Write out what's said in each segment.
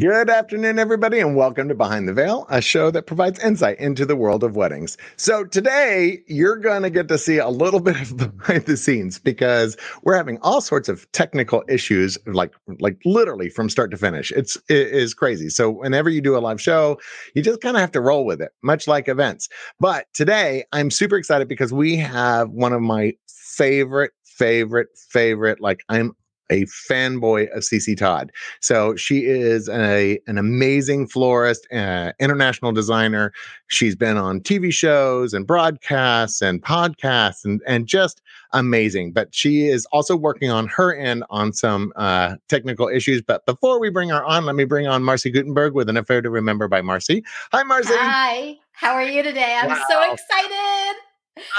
Good afternoon, everybody, and welcome to Behind the Veil, a show that provides insight into the world of weddings. So today you're going to get to see a little bit of behind the scenes because we're having all sorts of technical issues, like like literally from start to finish. It's it is crazy. So whenever you do a live show, you just kind of have to roll with it, much like events. But today I'm super excited because we have one of my favorite favorite favorite like i'm a fanboy of Cece Todd. So she is a an amazing florist, uh, international designer. She's been on TV shows and broadcasts and podcasts and and just amazing. But she is also working on her end on some uh, technical issues. But before we bring her on, let me bring on Marcy Gutenberg with an affair to remember by Marcy. Hi, Marcy. Hi, how are you today? I'm so excited.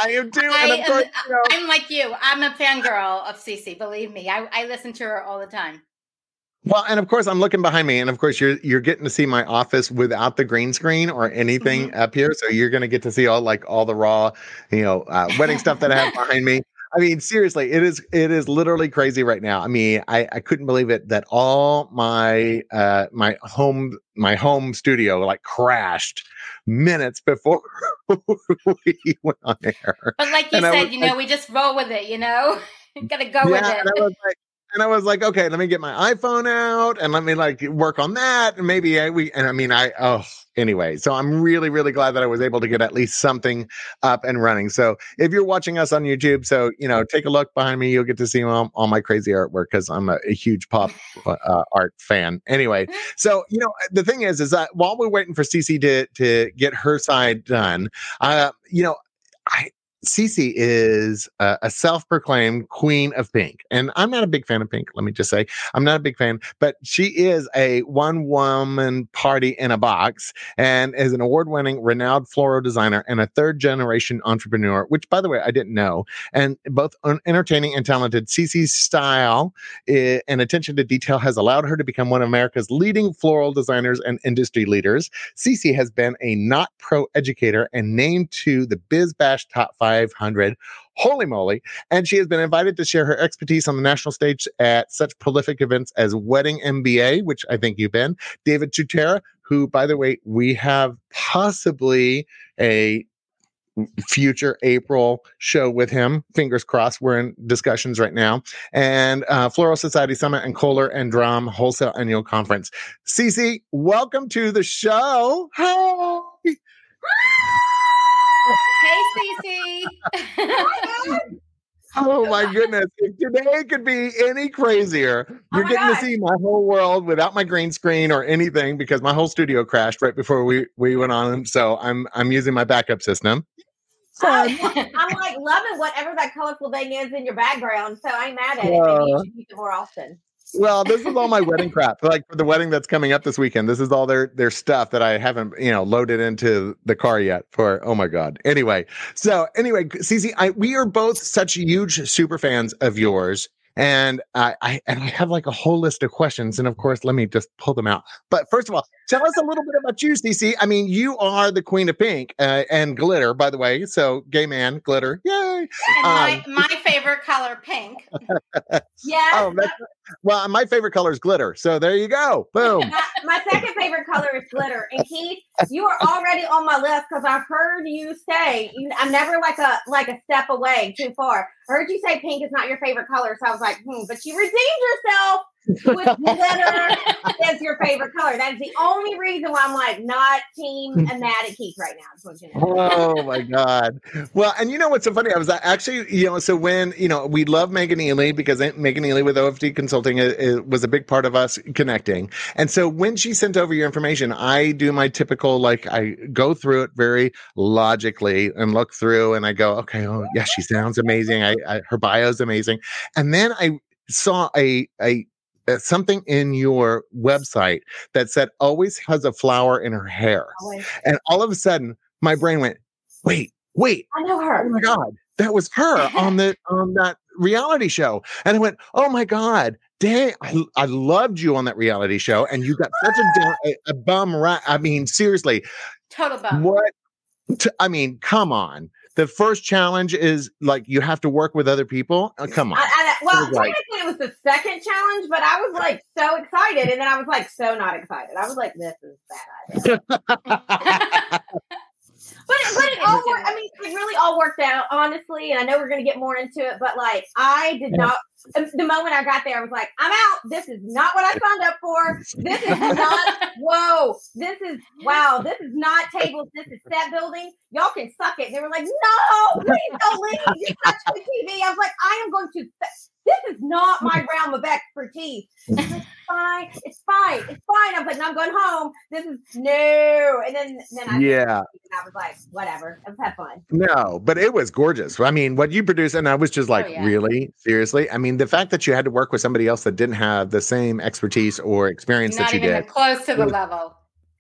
I am too. I and of course, am, you know, I'm like you. I'm a fangirl of Cece. Believe me, I, I listen to her all the time. Well, and of course, I'm looking behind me, and of course, you're you're getting to see my office without the green screen or anything Mm-hmm. up here. So you're going to get to see all like all the raw, you know, uh, wedding stuff that I have behind me. I mean, seriously, it is it is literally crazy right now. I mean, I I couldn't believe it that all my uh my home my home studio like crashed minutes before we went on air. But like you And said, was you know, we just roll with it. You know, gotta go with yeah, I it. And I was like, okay, let me get my iPhone out and let me like work on that, and maybe I, we, and I mean, I, oh, anyway, so I'm really, really glad that I was able to get at least something up and running. So if you're watching us on YouTube, so you know, take a look behind me, you'll get to see all, all my crazy artwork because I'm a, a huge pop uh, art fan. Anyway, so you know, the thing is, is that while we're waiting for Cece to to get her side done, uh, you know, I. Cece is a, a self-proclaimed queen of pink, and I'm not a big fan of pink. Let me just say, I'm not a big fan, but she is a one-woman party in a box, and is an award-winning, renowned floral designer and a third-generation entrepreneur. Which, by the way, I didn't know. And both entertaining and talented, Cece's style eh, and attention to detail has allowed her to become one of America's leading floral designers and industry leaders. Cece has been a Knot Pro educator and named to the BizBash Top 500. Holy moly. And she has been invited to share her expertise on the national stage at such prolific events as Wedding MBA, which I think you've been, David Tutera, who, by the way, we have possibly a future April show with him. Fingers crossed. We're in discussions right now. And uh, Floral Society Summit and Koehler and Dramm Wholesale Annual Conference. Cece, welcome to the show. Hi. Hey, Cece. Oh my goodness. If today could be any crazier, Oh you're my getting God. to see my whole world without my green screen or anything because my whole studio crashed right before we, we went on. So I'm I'm using my backup system. So oh, I'm like loving whatever that colorful thing is in your background, so I'm mad at it. Maybe you should use it more often. Well, this is all my wedding crap. Like for the wedding that's coming up this weekend, this is all their their stuff that I haven't, you know, loaded into the car yet. For oh my god. Anyway, so anyway, Cece, I we are both such huge super fans of yours, and I, I and I have like a whole list of questions, and of course, let me just pull them out. But first of all, tell us a little bit about you, Cece. I mean, you are the queen of pink uh, and glitter, by the way. So, gay man, glitter, yay! And my, Um, my favorite color, pink. yeah. Oh, well, my favorite color is glitter. So there you go. Boom. my, my second favorite color is glitter. And Keith, you are already on my list because I've heard you say you, I'm never like a like a step away too far. I heard you say pink is not your favorite color, so I was like, hmm. But you redeemed yourself with glitter as your favorite color. That is the only reason why I'm like not team and mad at Keith right now. You know. oh my god well and you know what's so funny i was uh, actually you know so when you know we love Meghan Ely because eh, Meghan Ely with OFD consulting it, i- was a big part of us connecting and so when she sent over your information i do my typical like i go through it very logically and look through and i go okay oh yeah she sounds amazing i, I her bio's amazing and then i saw a a uh, something in your website that said always has a flower in her hair Always. and all of a sudden, my brain went, wait, wait, I know her. oh my God, that was her on the on that reality show. And I went, oh my God, dang, I, I loved you on that reality show. And you got such a, a, a bum rat. I mean, seriously, Total bum. what? t- I mean, come on. The first challenge is like you have to work with other people. Uh, come on. I, I, well, was like- technically, it was the second challenge, but I was like so excited, and then I was like so not excited. I was like, "This is bad idea." But it, but it all worked. I mean, it really all worked out, honestly. And I know we're going to get more into it, but like, I did not. Um, the moment I got there, I was like, "I'm out. This is not what I signed up for. This is not. whoa. This is wow. This is not tables. This is set building. Y'all can suck it." And they were like, "No, please don't leave. You're such good TV." I was like, "I am going to." This is not my realm of expertise. It's fine. It's fine. It's fine. I was like, no, I'm going home. This is no. And then, then I, Yeah. I was like, whatever. Let's have fun. No, but it was gorgeous. I mean, what you produced, and I was just oh, like, Oh, yeah. really? Seriously? I mean, the fact that you had to work with somebody else that didn't have the same expertise or experience Not that you did, close to the level.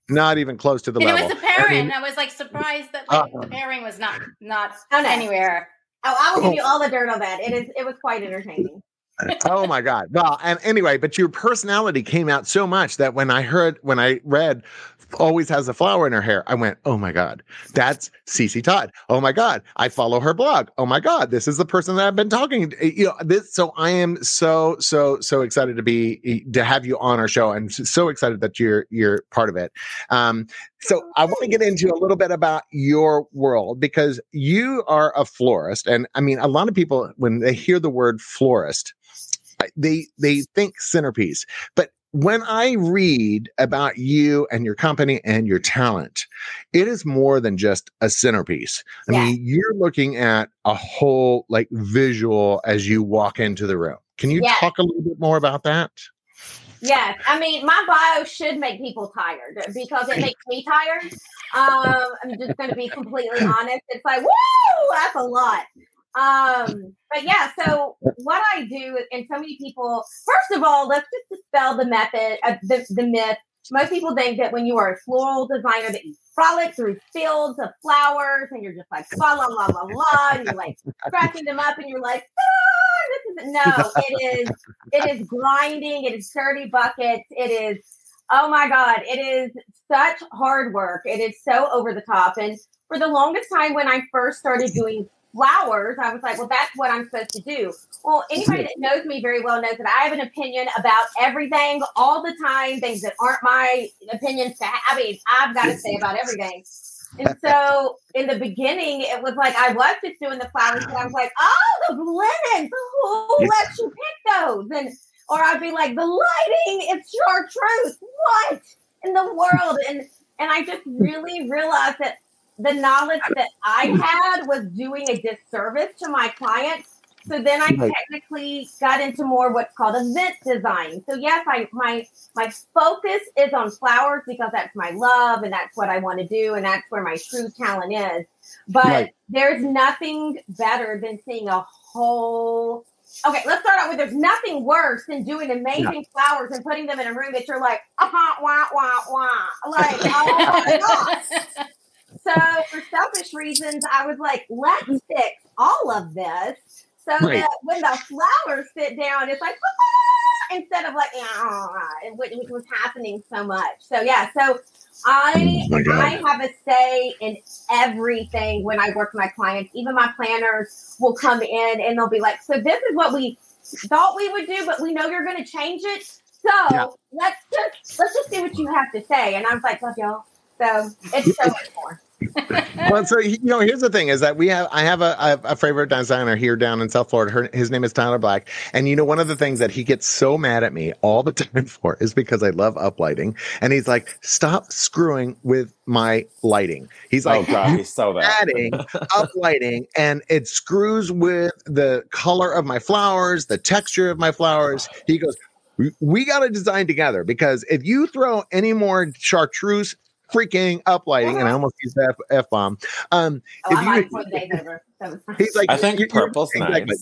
not even close to the and it was pairing. I I, was like surprised that like, Uh-uh. the uh-huh. pairing was not not Oh, anywhere. Oh, I will give you oh. all the dirt on that. It is. It was quite entertaining. oh my god well and anyway but your personality came out so much that when i heard when i read always has a flower in her hair. I went oh my god that's Cece todd. Oh my god i follow her blog. Oh my god this is the person that i've been talking to. You know this so i am so so so excited to be to have you on our show. And so excited that you're you're part of it. Um so I want to get into a little bit about your world because you are a florist, and I mean, a lot of people when they hear the word florist, they they think centerpiece. But when I read about you and your company and your talent, it is more than just a centerpiece. I Yeah. mean, you're looking at a whole like visual as you walk into the room. Can you Yeah. talk a little bit more about that? Yes, I mean my bio should make people tired because it makes me tired. Um, I'm just going to be completely honest. It's like, woo, that's a lot. Um, but yeah, so what I do, and so many people, first of all, let's just dispel the method, uh, the, the myth. Most people think that when you are a floral designer, that you frolic through fields of flowers and you're just like blah blah blah blah blah, and you're like scratching them up, and you're like, ah, this is no, it is it is grinding, it is dirty buckets, it is oh my god, it is such hard work. It is so over the top. And for the longest time when I first started doing flowers, I was like, well, that's what I'm supposed to do. Well, anybody that knows me very well knows that I have an opinion about everything all the time, things that aren't my opinions. To ha- I mean, I've got to say about everything. And so in the beginning, it was like I was just doing the flowers, and I was like, oh, the linens, who lets you pick those? And or I'd be like, the lighting, it's chartreuse. What in the world? And and I just really realized that the knowledge that I had was doing a disservice to my clients. So then I technically got into more what's called event design. So yes, I my my focus is on flowers because that's my love and that's what I want to do and that's where my true talent is. But Right. there's nothing better than seeing a whole Okay, let's start out with there's nothing worse than doing amazing flowers and putting them in a room that you're like, uh-huh, wah, wah, wah. Like, oh my gosh. So for selfish reasons, I was like, let's fix all of this so Right. that when the flowers sit down, it's like "Ah," instead of like "Ah," which, which was happening so much. So yeah, so I Oh. I have a say in everything when I work with my clients. Even my planners will come in and they'll be like, "So this is what we thought we would do, but we know you're going to change it. So Yeah. let's just let's just see what you have to say." And I was like, "Love y'all." So it's so much more. well, so you know, here's the thing: is that we have I have a, a, a favorite designer here down in South Florida. Her, his name is Tyler Black, and you know, one of the things that he gets so mad at me all the time for is because I love uplighting, and he's like, "Stop screwing with my lighting." He's like, Oh like, god, he's so bad. adding uplighting and it screws with the color of my flowers, the texture of my flowers. He goes, "We- We got to design together because if you throw any more chartreuse freaking uplighting, and I almost used the F bomb, um, Oh, If I you- might put days over. So he's like, I think "You- you're- purple's exactly."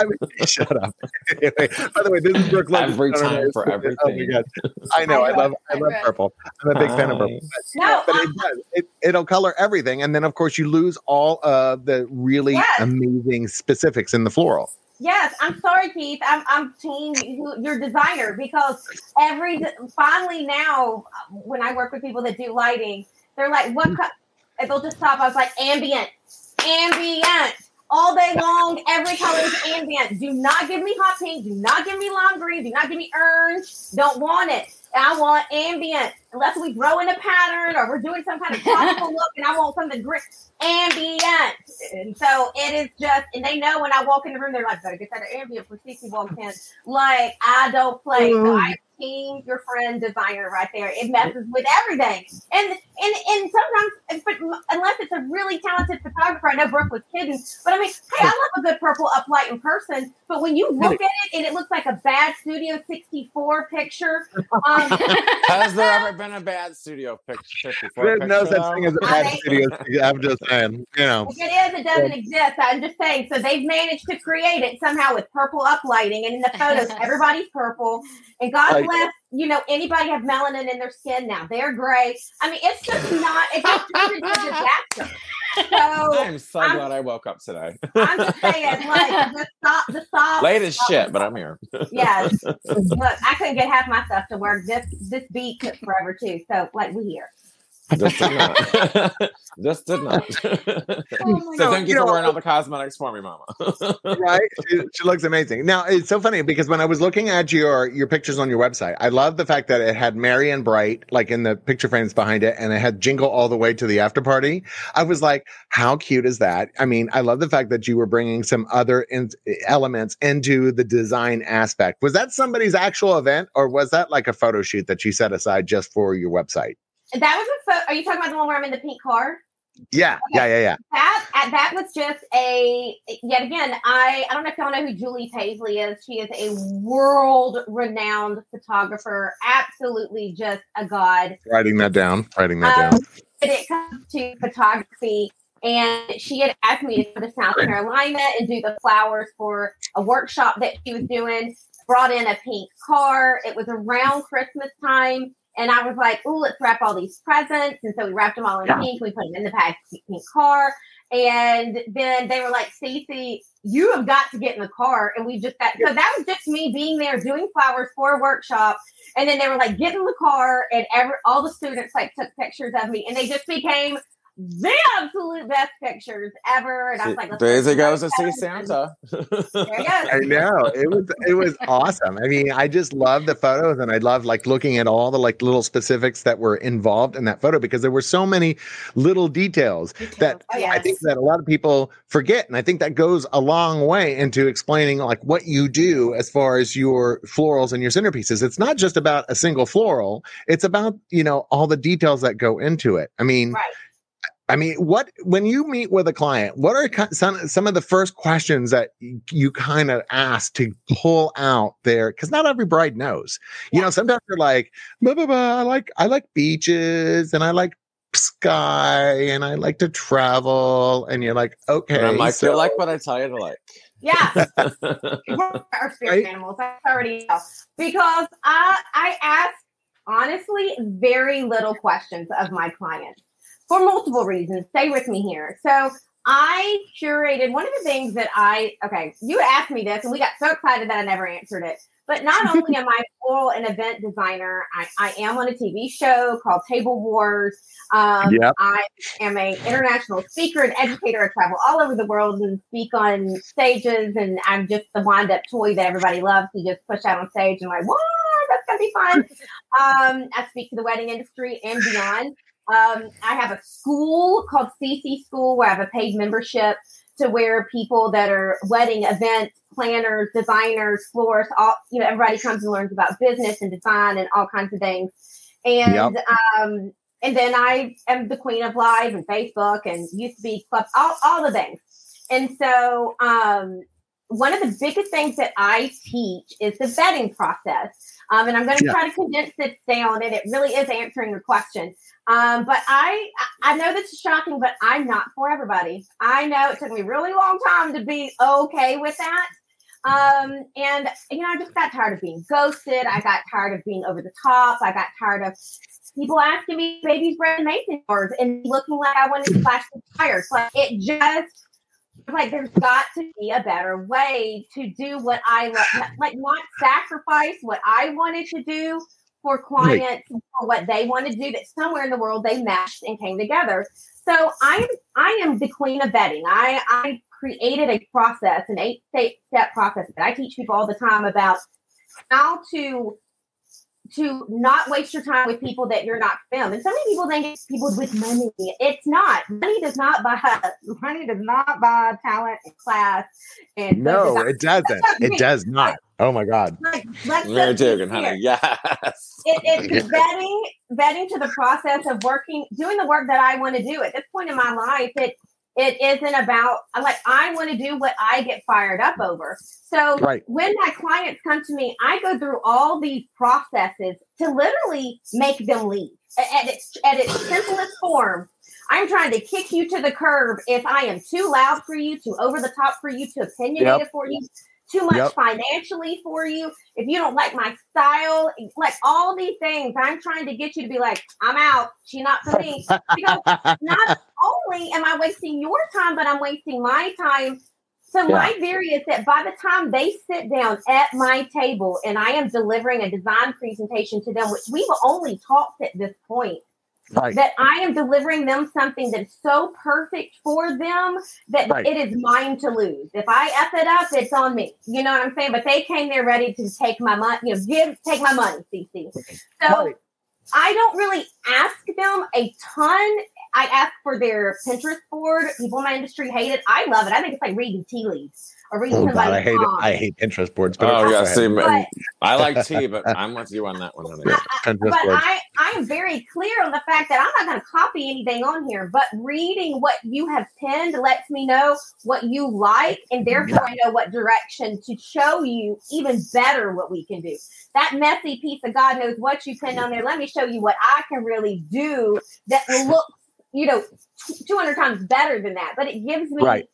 I would, shut up. Anyway, by the way, this is Brooke London. Every I know time if- for Oh my everything. god, I know. I love. I love purple. I'm a big fan of Hi. purple. No, but it does. It, it'll color everything, and then of course you lose all of the really Yes. amazing specifics in the floral. Yes, I'm sorry, Keith. I'm I'm team your designer because every finally now when I work with people that do lighting, they're like, "What?" Co-? and they'll just stop. I was like, "Ambient, ambient." all day long. Every color is ambient. Do not give me hot pink. Do not give me lime green. Do not give me orange. Don't want it. I want ambient. Unless we grow in a pattern or we're doing some kind of tropical look, and I want something grit ambient. And so it is just, and they know when I walk in the room, they're like, "Better get that ambient for CC walks in." Like I don't play. So I mm-hmm. Team your friend designer right there. It messes with everything. And and and sometimes, but unless it's a really talented photographer, I know Brooke was kidding, but I mean, hey, I love a good purple uplight in person. But when you look at it and it looks like a bad Studio 64 picture, um, Has there ever been a bad studio picture? There's no such thing as a bad studio. I'm just saying, you know. If it is, it doesn't exist. I'm just saying. So they've managed to create it somehow with purple uplighting, and in the photos, everybody's purple. And God Like- bless, you know, anybody have melanin in their skin now. They're gray. I mean, it's just not. It's just turned into a disaster. So I'm so I'm- glad I woke up today. I'm just saying, like the soft, the soft. Late as shit, but I'm here. Yes. Look, I couldn't get half my stuff to work. This this beat took forever too. So like we here. Just did not. Just did not. Oh so thank you You for know, wearing all the cosmetics for me, Mama. right? She, she looks amazing. Now it's so funny because when I was looking at your your pictures on your website, I love the fact that it had Merry and Bright like in the picture frames behind it, and it had Jingle all the way to the after party. I was like, how cute is that? I mean, I love the fact that you were bringing some other in- elements into the design aspect. Was that somebody's actual event, or was that like a photo shoot that you set aside just for your website? That was a photo. Are you talking about the one where I'm in the pink car? Yeah, yeah, yeah, yeah. That uh, that was just a yet again. I I don't know if y'all know who Julie Paisley is. She is a world renowned photographer. Absolutely just a god. Writing that down. Writing that Um, down. when it comes to photography. And she had asked me to go to South Carolina and do the flowers for a workshop that she was doing. Brought in a pink car. It was around Christmas time. And I was like, oh, let's wrap all these presents. And so we wrapped them all in Yeah. pink. We put them in the pack- pink car. And then they were like, Cece, you have got to get in the car. And we just got, so that was just me being there doing flowers for a workshop. And then they were like, get in the car. And every, all the students like took pictures of me. And they just became the absolute best pictures ever. And I was like, let's Daisy go goes to see Santa. There. I know it was it was awesome. I mean, I just love the photos, and I love like looking at all the like little specifics that were involved in that photo because there were so many little details that Oh, I think that a lot of people forget, and I think that goes a long way into explaining like what you do as far as your florals and your centerpieces. It's not just about a single floral; it's about you know all the details that go into it. I mean. Right. I mean, what when you meet with a client, what are some some of the first questions that you kind of ask to pull out there? Because not every bride knows. You know, sometimes they're like, blah, blah, blah, I like I like beaches and I like sky and I like to travel, and you're like, okay, And I'm like, so- you like what I tell you to like. Yeah. We're our spirit Right? animals. I already know. Because I I ask honestly very little questions of my clients for multiple reasons. Stay with me here. So I curated one of the things that I okay, you asked me this and we got so excited that I never answered it. But not only am I a floral and event designer, I, I am on a TV show called Table Wars. Um, Yep. I am a international speaker and educator. I travel all over the world and speak on stages, and I'm just the wind up toy that everybody loves to just push out on stage and like, what? That's gonna be fun. um, I speak to the wedding industry and beyond. Um, I have a school called CC School where I have a paid membership to where people that are wedding event planners, designers, florists, all you know, everybody comes and learns about business and design and all kinds of things. And Yep. um, and then I am the queen of live and Facebook and used to be club, all, all the things. And so um, one of the biggest things that I teach is the vetting process. Um, and I'm going to Yeah. try to condense this down, and it really is answering your question. Um, but I, I know this is shocking, but I'm not for everybody. I know it took me a really long time to be okay with that. Um, and you know, I just got tired of being ghosted. I got tired of being over the top. I got tired of people asking me baby's breath and mason and looking like I wanted to flash the tires. Like it just like there's got to be a better way to do what I like not sacrifice what I wanted to do for clients for what they want to do. That somewhere in the world they meshed and came together. So I am I am the queen of betting. I I created a process, an eight step process that I teach people all the time about how to to not waste your time with people that you're not film. And so many people think it's people with money. It's not. Money does not buy money does not buy talent and class and No, it doesn't. It me. does not. Oh my God. Like, let's Very just be joking, honey. Yes. It, it's vetting, vetting to the process of working, doing the work that I want to do. At this point in my life, it it isn't about I'm like I want to do what I get fired up over. So Right. when my clients come to me, I go through all these processes to literally make them leave at its at its simplest form. I'm trying to kick you to the curb if I am too loud for you, too over the top for you, too opinionated for you, too much Yep. financially for you. If you don't like my style, like all these things, I'm trying to get you to be like, I'm out. She's not for me. Because not only am I wasting your time, but I'm wasting my time. So my theory is that by the time they sit down at my table and I am delivering a design presentation to them, which we've only talked at this point, Right. that I am delivering them something that is so perfect for them that Right. it is mine to lose. If I F it up, it's on me. You know what I'm saying? But they came there ready to take my money, you know, give take my money, CC. So Right. I don't really ask them a ton. I ask for their Pinterest board. People in my industry hate it. I love it. I think it's like reading tea leaves or reading Oh God, I hate it. I hate Pinterest boards. But Oh yeah, go see, But- I like tea, but I'm with you on that one, honey. Yeah. Pinterest but boards. I, I am very clear on the fact that I'm not going to copy anything on here, but reading what you have pinned lets me know what you like, and therefore I know what direction to show you even better what we can do. That messy piece of God knows what you pinned on there. Let me show you what I can really do that looks, you know, 200 times better than that. But it gives me Right.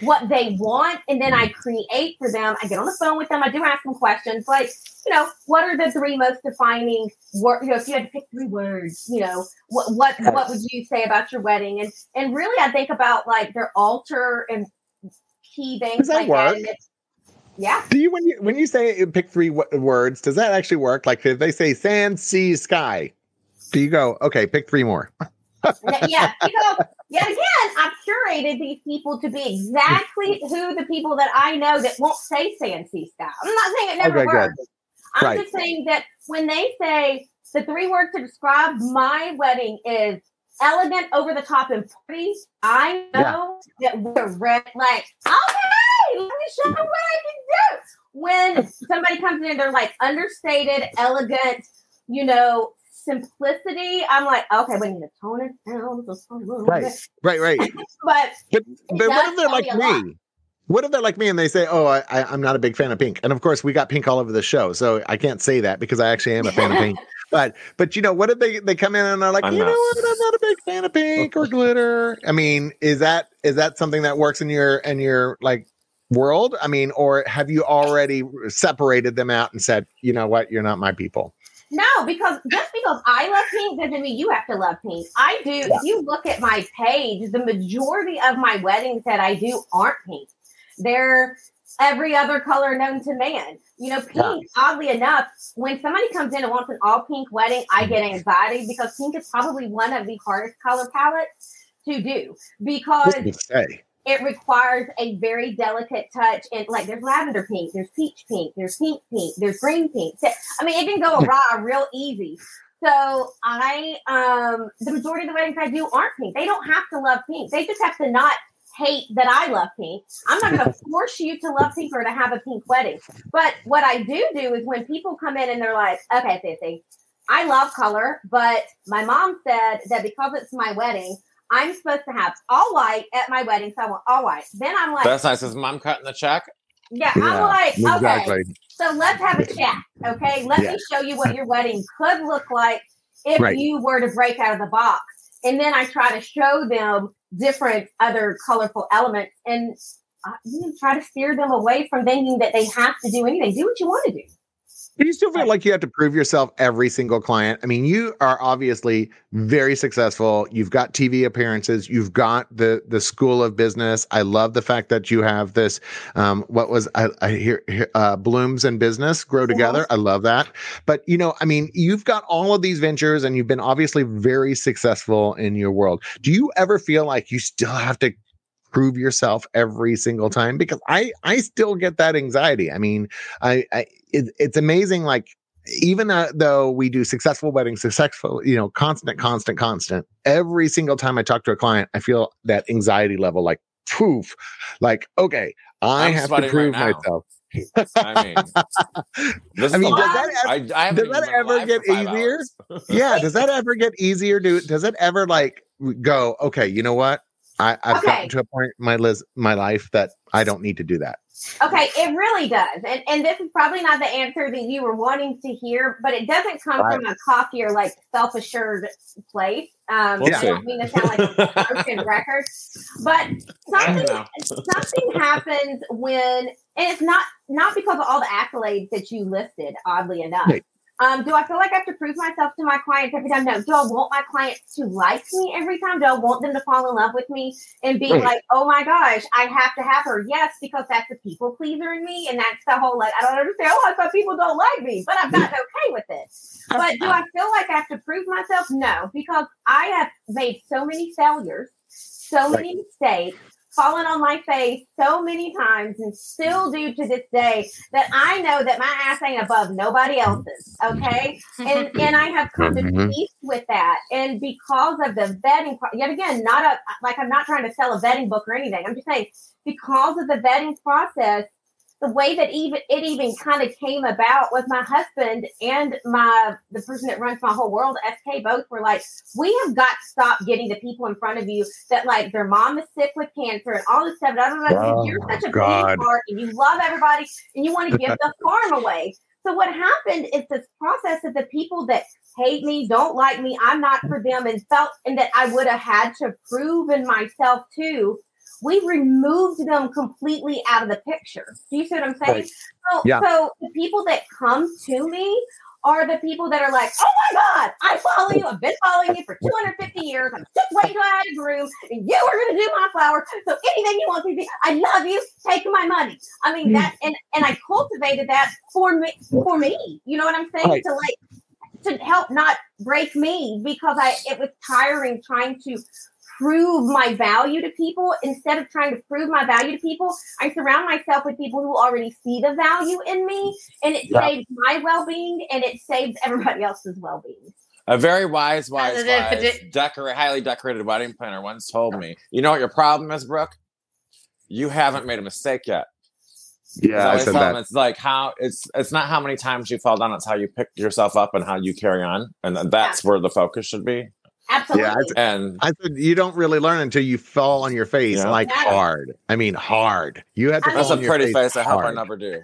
What they want, and then I mm-hmm. create for them. I get on the phone with them. I do ask them questions like, you know, what are the three most defining words? You know, if you had to pick three words, you know, what what what would you say about your wedding? And and really, I think about like their altar and key things Does that like work? that. It's, yeah, Do you when you when you say pick three w- words? Does that actually work? Like if they say sand, sea, sky, do you go okay? Pick three more. Yeah, yeah. Because yet again, I've curated these people to be exactly who the people that I know that won't say sea, sky. I'm not saying it never Okay, good. works. I'm Right. just saying that when they say the three words to describe my wedding is elegant, over the top, and pretty, I know that we're red. Like, okay, let me show you what I can do. When somebody comes in, they're like understated, elegant, you know, simplicity. I'm like, okay, we need to tone it down a little Right. Right, right. But But but what if they're like me me? What if they're like me and they say, "Oh, I, I, I'm not a big fan of pink," and of course we got pink all over the show, so I can't say that because I actually am a fan of pink. But but you know, what if they they come in and they're like, I'm you know what, I'm not a big fan of pink or glitter. I mean, is that is that something that works in your in your like world? I mean, or have you already separated them out and said, you know what, you're not my people? No, because just because I love pink doesn't mean you have to love pink. I do. If you look at my page, the majority of my weddings that I do aren't pink. They're every other color known to man. You know, pink, oddly enough, when somebody comes in and wants an all pink wedding, I get anxiety because pink is probably one of the hardest color palettes to do because What do you say? it requires a very delicate touch and like there's lavender pink there's peach pink there's pink pink there's green pink. So, i mean it can go awry real easy. So i um the majority of the weddings i do aren't pink. They don't have to love pink. They just have to not hate that i love pink. I'm not going to force you to love pink or to have a pink wedding. But what i do do is when people come in and they're like okay Sissy, i love color but my mom said that because it's my wedding I'm supposed to have all white at my wedding, so I want all white. Then I'm like, That's nice. Is mom cutting the check? yeah, Yeah, I'm like, okay, so let's have a chat. Okay, let Yeah. me show you what your wedding could look like if Right. you were to break out of the box. And then I try to show them different other colorful elements and uh, you know, try to steer them away from thinking that they have to do anything. Do what you want to do. Do you still feel like you have to prove yourself every single client? I mean, you are obviously very successful. You've got TV appearances. You've got the the school of business. I love the fact that you have this. Um, what was I, I hear? hear, Uh, blooms and business grow together. I love that. But you know, I mean, you've got all of these ventures, and you've been obviously very successful in your world. Do you ever feel like you still have to prove yourself every single time because i i still get that anxiety i mean i, I it, it's amazing like even uh, though we do successful weddings successful you know constant constant constant every single time i talk to a client i feel that anxiety level like poof. Like okay i I'm have to sweating right prove myself. I mean, I mean, does that ever- I, I does that ever get easier? yeah does that ever get easier to does it ever like go okay you know what? I, I've Okay. gotten to a point in my liz, my life that I don't need to do that. Okay, it really does. And and this is probably not the answer that you were wanting to hear, but it doesn't come Right. from a cocky or like self-assured place. Um We'll I don't mean to sound like a broken record, but something something happens when and it's not not because of all the accolades that you listed, oddly enough. Right. Um, do I feel like I have to prove myself to my clients every time? No. Do I want my clients to like me every time? Do I want them to fall in love with me and be Right. like, oh my gosh, I have to have her? Yes, because that's the people pleaser in me. And that's the whole like, I don't understand why some people don't like me, but I've gotten okay with it. But do I feel like I have to prove myself? No, because I have made so many failures, so many mistakes, fallen on my face so many times, and still do to this day that I know that my ass ain't above nobody else's. Okay. And and I have come to Mhm. peace with that. And because of the vetting, pro- yet again, not a like I'm not trying to sell a vetting book or anything. I'm just saying because of the vetting process, the way that even it even kind of came about was my husband and my the person that runs my whole world, SK, both were like, we have got to stop getting the people in front of you that like their mom is sick with cancer and all this stuff. Blah, blah, blah, Oh, you're such a God. big heart and you love everybody and you want to give the farm away. So what happened is this process of the people that hate me, don't like me, I'm not for them, and felt and that I would have had to prove in myself too. We removed them completely out of the picture. Do you see what I'm saying? Right. So, Yeah. so the people that come to me are the people that are like, oh my God, I follow you. I've been following you for 250 years. I'm just waiting till I had a groom, and you are going to do my flowers. So anything you want to do, I love you. Take my money. I mean that, hmm. and and I cultivated that for me, for me. You know what I'm saying? Right. To like to help not break me because I it was tiring trying to prove my value to people instead of trying to prove my value to people i surround myself with people who already see the value in me and it Yeah. saves my well-being and it saves everybody else's well-being A very wise, wise, wise, decor- highly decorated wedding planner once told me, "You know what your problem is, Brooke? You haven't made a mistake yet." Yeah, I I said that. it's like how it's it's not how many times you fall down; it's how you pick yourself up and how you carry on, and that's where the focus should be. Absolutely Yeah, it's- And I said you don't really learn until you fall on your face Yeah. like Yeah. hard. I mean, hard. You have to. I fall that's a on your pretty face. I hope I never do.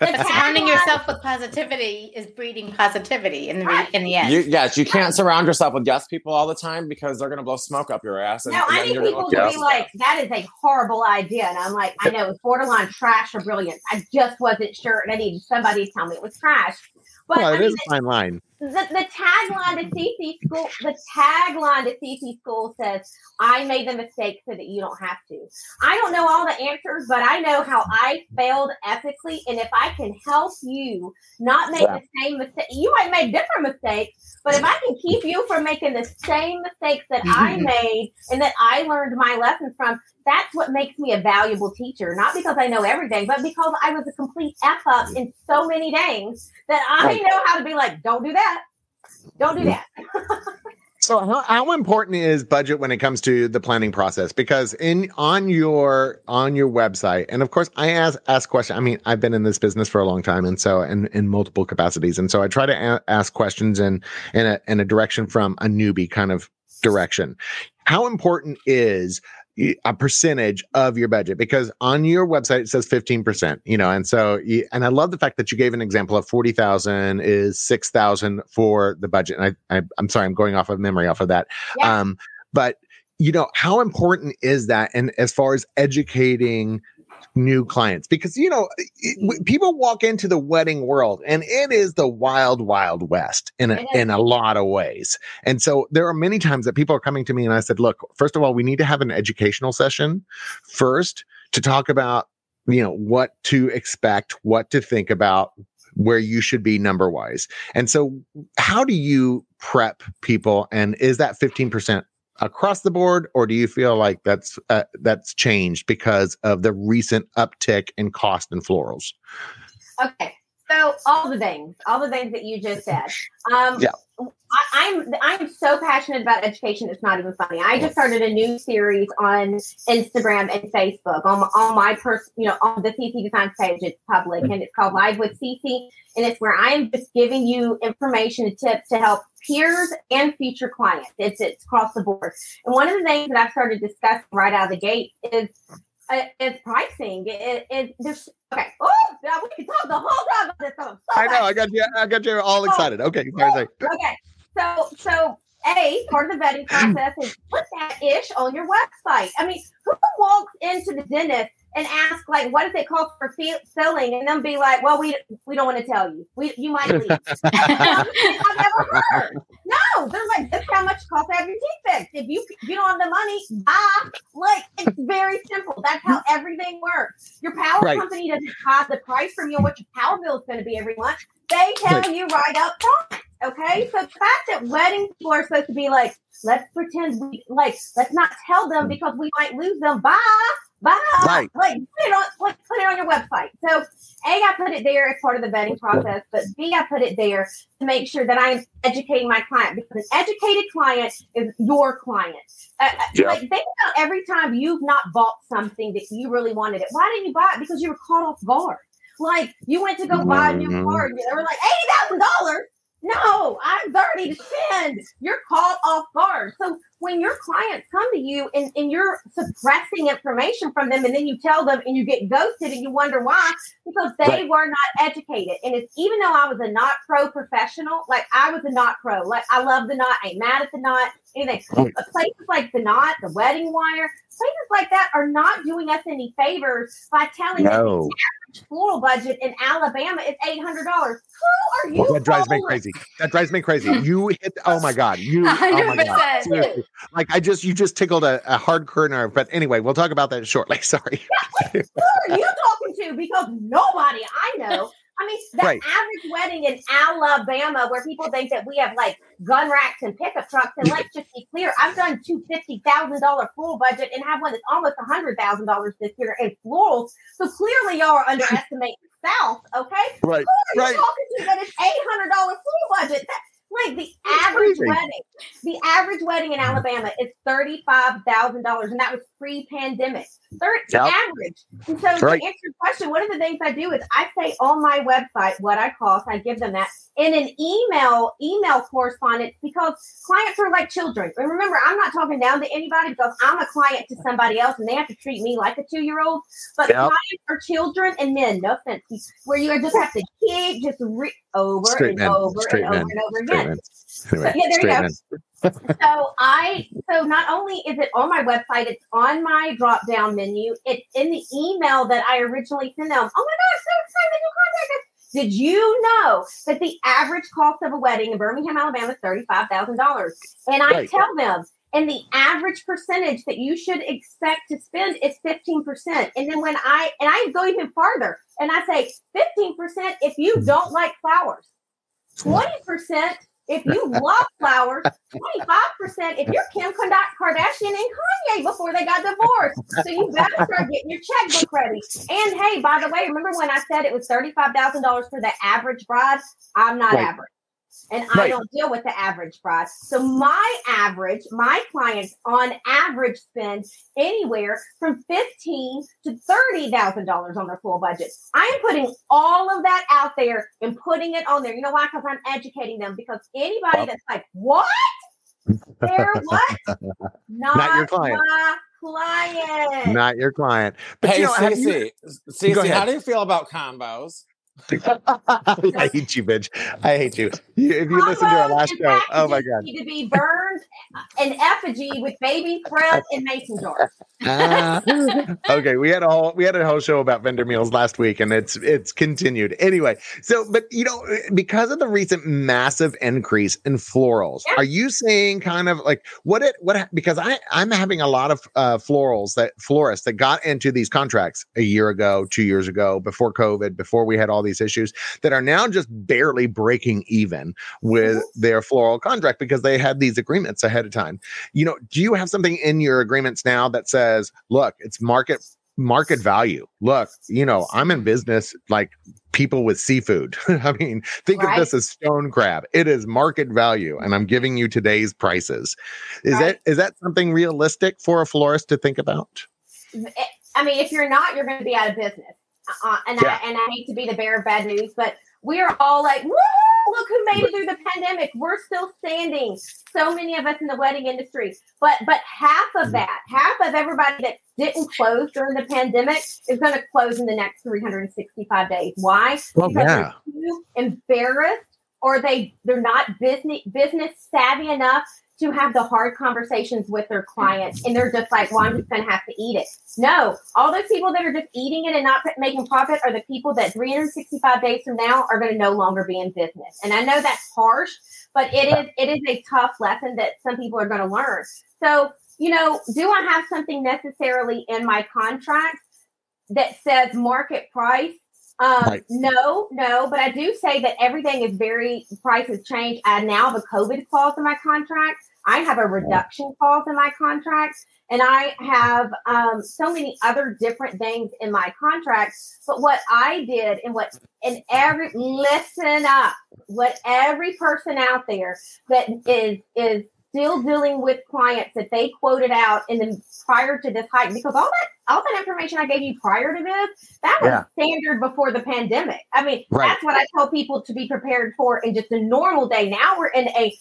The Surrounding yourself with positivity is breeding positivity in the in the end. You, yes, you can't surround yourself with yes people all the time because they're going to blow smoke up your ass. And, no, and I then need people gonna to look be like, that is a horrible idea. And I'm like, I know it's borderline trash or brilliant. I just wasn't sure. And I needed somebody to tell me it was trash. But Well, I mean, is a fine line. The, the tagline to CC school, the tagline to CC school says, I made the mistake so that you don't have to. I don't know all the answers, but I know how I failed ethically. And if I can help you not make Yeah. the same mistake, you might make different mistakes, but if I can keep you from making the same mistakes that I made and that I learned my lessons from, that's what makes me a valuable teacher. Not because I know everything, but because I was a complete F up in so many things that I know how to be like, don't do that. Don't do that. So how, how important is budget when it comes to the planning process? Because in on your on your website, and of course I ask ask questions. I mean, I've been in this business for a long time, and so and in multiple capacities, and so I try to a- ask questions in in a in a direction from a newbie kind of direction. How important is a percentage of your budget because on your website it says 15% you know and so you, and i love the fact that you gave an example of 40000 is 6000 for the budget and I, I i'm sorry i'm going off of memory off of that Yeah. um but you know how important is that and as far as educating new clients because you know it- w- mm. people walk into the wedding world and it is the wild wild west in a, in a lot of ways and so there are many times that people are coming to me and I said, look, first of all, we need to have an educational session first to talk about, you know, what to expect, what to think about, where you should be number wise. And so how do you prep people? And is that 15% across the board, or do you feel like that's uh, that's changed because of the recent uptick in cost in florals? Okay. So all the things, all the things that you just said. Um, Yeah. I'm I'm so passionate about education. It's not even funny. I just started a new series on Instagram and Facebook on on my person, you know, on the CC Designs page. It's public and it's called Live with CC, and it's where I am just giving you information and tips to help peers and future clients. It's it's across the board. And one of the things that I started discussing right out of the gate is uh, is pricing. It, it, there's okay. Oh, now we can talk the whole time about this. So I know. I got you. I got you all excited. Okay. Sorry, sorry. Okay. So so a part of the vetting process is put that ish on your website. I mean, who walks into the dentist and ask like, what does it cost for fi- filling, and then be like, well, we we don't want to tell you. We you might leave. I've never heard. No, they're like, that's how much it costs to have your teeth fixed. If you if you don't have the money, bye. Like it's very simple. That's how everything works. Your power Right. company doesn't hide the price from you on what your power bill is going to be every month. They tell Right. you right up front. Okay, so the fact that wedding people are supposed to be like, let's pretend we like, let's not tell them because we might lose them. Bye, bye. Right. Like put it on, like put it on your website. So a, I put it there as part of the vetting process, but B, I put it there to make sure that I am educating my client because an educated client is your client. Uh, uh, Yeah. Like think about every time you've not bought something that you really wanted it. Why didn't you buy it? Because you were caught off guard. Like you went to go buy a new Mhm. car, and they were like eighty thousand dollars. No, I'm 30 to spend. You're caught off guard. So when your clients come to you and, and you're suppressing information from them and then you tell them and you get ghosted and you wonder why, because they Right. were not educated. And it's even though I was a Knot Pro professional, like I was a Knot Pro. Like I love the knot, I ain't mad at the knot, anything. Right. But places like the knot, the wedding wire, places like that are not doing us any favors by telling us No. the floral budget in Alabama is eight hundred dollars. Who are you? Well, that drives me crazy. That drives me crazy. You hit. Oh my god. You. Oh my god. 100%. Seriously. Like I just you just tickled a, a hardcore nerve. But anyway, we'll talk about that shortly. Sorry. Who are you talking to? Because nobody I know. I mean, the Right. average wedding in Alabama, where people think that we have like gun racks and pickup trucks, and let's just be clear, I've done two fifty thousand dollar floral budget and have one that's almost a hundred thousand dollars this year in florals. So clearly, y'all are underestimating the South. Okay, Right. who are Right. talking to that is eight hundred dollar floral budget? That, like the That's average crazy. wedding, the average wedding in mm. Alabama is thirty five thousand dollars, and that was pre pandemic. Third Yep. average. And so Right. to answer your question, one of the things I do is I say on my website what I cost. I give them that in an email, email correspondence because clients are like children. And remember, I'm not talking down to anybody because I'm a client to somebody else and they have to treat me like a two year old. But Yep. clients are children and men, no offense, where you just have to keep just re- over Straight and men. over Straight and over and over Straight men. Anyway, yeah, there you go. men. so I so not only is it on my website, it's on my drop down menu. It's in the email that I originally sent them. Oh my gosh, so excited that you contacted us. Did you know that the average cost of a wedding in Birmingham, Alabama is thirty-five thousand dollars? And I Right. tell them, and the average percentage that you should expect to spend is fifteen percent. And then when I and I go even farther, and I say fifteen percent if you hmm. don't like flowers, hmm. twenty percent if you love flowers, 25% if you're Kim Kardashian and Kanye before they got divorced. So you better start getting your checkbook ready. And hey, by the way, remember when I said it was $35,000 for the average bride? I'm not Right. average. And I don't deal with the average price. So my average, my clients on average spend anywhere from fifteen to thirty thousand dollars on their full budget. I am putting all of that out there and putting it on there. You know why? Because I'm educating them. Because anybody Yep. that's like, what? They're what? Not, your client. My client. Not your client. But hey, you know, have you- Cece, Go Cece, ahead. how do you feel about combos? I hate you, bitch. I hate you. If you listen to our last show, oh my god. To be burned uh, in effigy with baby breath and mason jars. Ah. okay, we had a whole we had a whole show about vendor meals last week, and it's it's continued anyway. So, but you know, because of the recent massive increase in florals, Yeah. are you saying kind of like what it what because I I'm having a lot of uh, florals that florists that got into these contracts a year ago, two years ago, before COVID, before we had all these issues, that are now just barely breaking even with their floral contract because they had these agreements ahead of time you know do you have something in your agreements now that says look it's market market value look you know i'm in business like people with seafood i mean think Right. of this as stone crab it is market value and i'm giving you today's prices is Right. that is that something realistic for a florist to think about I mean, if you're not, you're going to be out of business. Uh, and Yeah. I and I hate to be the bearer of bad news, but we are all like, Woo! Look who made it through the pandemic. We're still standing. So many of us in the wedding industry, but but half of that, half of everybody that didn't close during the pandemic is going to close in the next 365 days. Why? well because yeah they're too embarrassed or they they're not business business savvy enough to have the hard conversations with their clients and they're just like well i'm just going to have to eat it. No all those people that are just eating it and not making profit are the people that 365 days from now are going to no longer be in business. And i know that's harsh but it is it is a tough lesson that some people are going to learn. So you know do i have something necessarily in my contract that says market price um, Right. No, no, but I do say that everything is very prices change. I now have a COVID clause in my contract. I have a reduction clause in my contract, and I have um, so many other different things in my contract. But what I did, and what and every listen up, what every person out there that is is still dealing with clients that they quoted out in the prior to this hike, because all that all that information I gave you prior to this, that was Yeah. standard before the pandemic. I mean, Right. that's what I tell people to be prepared for in just a normal day. Now we're in a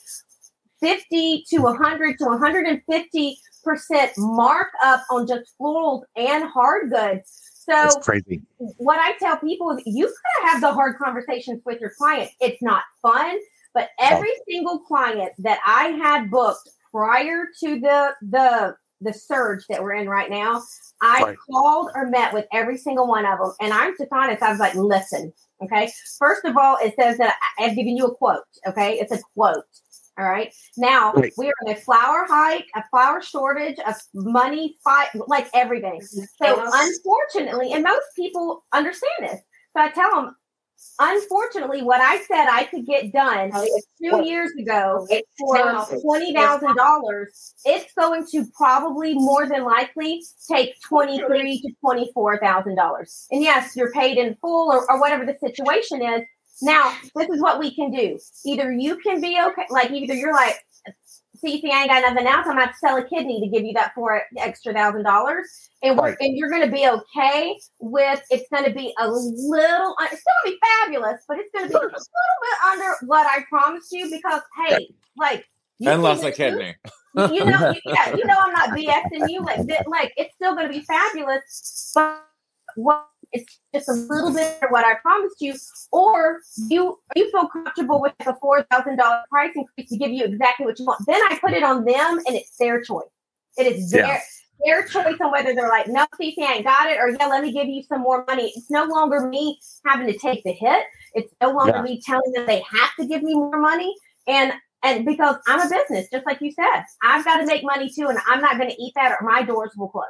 50 to 100 to 150 percent markup on just florals and hard goods. So it's crazy what I tell people is you gotta have the hard conversations with your client. It's not fun, but every single client that I had booked prior to the the the surge that we're in right now, I Right. called or met with every single one of them. And I'm just honest, I was like, listen, okay. First of all, it says that I- I've given you a quote. Okay, it's a quote. All right. Now Right. we are in a flower hike, a flower shortage, a money fight, like everything. So unfortunately, and most people understand this. So I tell them, unfortunately, what I said I could get done two years ago for twenty thousand dollars, it's going to probably more than likely take twenty three to twenty four thousand dollars. And yes, you're paid in full or, or whatever the situation is. Now, this is what we can do. Either you can be okay, like either you're like, see, if I ain't got nothing else. I'm going to sell a kidney to give you that four extra thousand dollars, and Right. and you're going to be okay with. It's going to be a little. uh, It's going to be fabulous, but it's going to be a little bit under what I promised you because hey, like. you Unless see a kidney. you you know, you- yeah, you know, I'm not BSing you. Like, like it's still going to be fabulous, but what it's just a little bit of what I promised you, or you you feel comfortable with a four thousand dollar price increase to give you exactly what you want. Then I put it on them, and it's their choice. It is their Yeah. their choice on whether they're like, no, Cece, I ain't got it, or yeah, let me give you some more money. It's no longer me having to take the hit. It's no longer Yeah. me telling them they have to give me more money. And and because I'm a business, just like you said, I've got to make money too, and I'm not going to eat that, or my doors will close.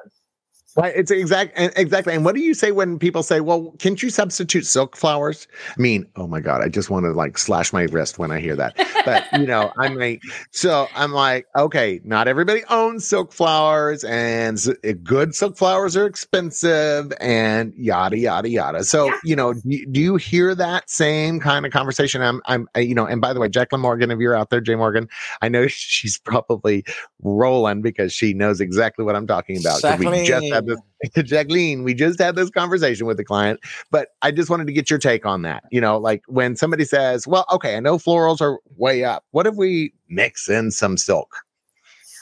Right, it's exact exactly. And what do you say when people say, "Well, can't you substitute silk flowers?" I mean, oh my god, I just want to like slash my wrist when I hear that. But you know, I mean, so I'm like, okay, not everybody owns silk flowers, and uh, good silk flowers are expensive, and yada yada yada. So Yeah. you know, do you, do you hear that same kind of conversation? I'm, I'm, uh, you know, and by the way, Jacqueline Morgan, if you're out there, Jay Morgan, I know she's probably rolling because she knows exactly what I'm talking about. 'cause We just had this, Jacqueline, we just had this conversation with the client, but I just wanted to get your take on that. You know, like when somebody says, well, okay, I know florals are way up. What if we mix in some silk?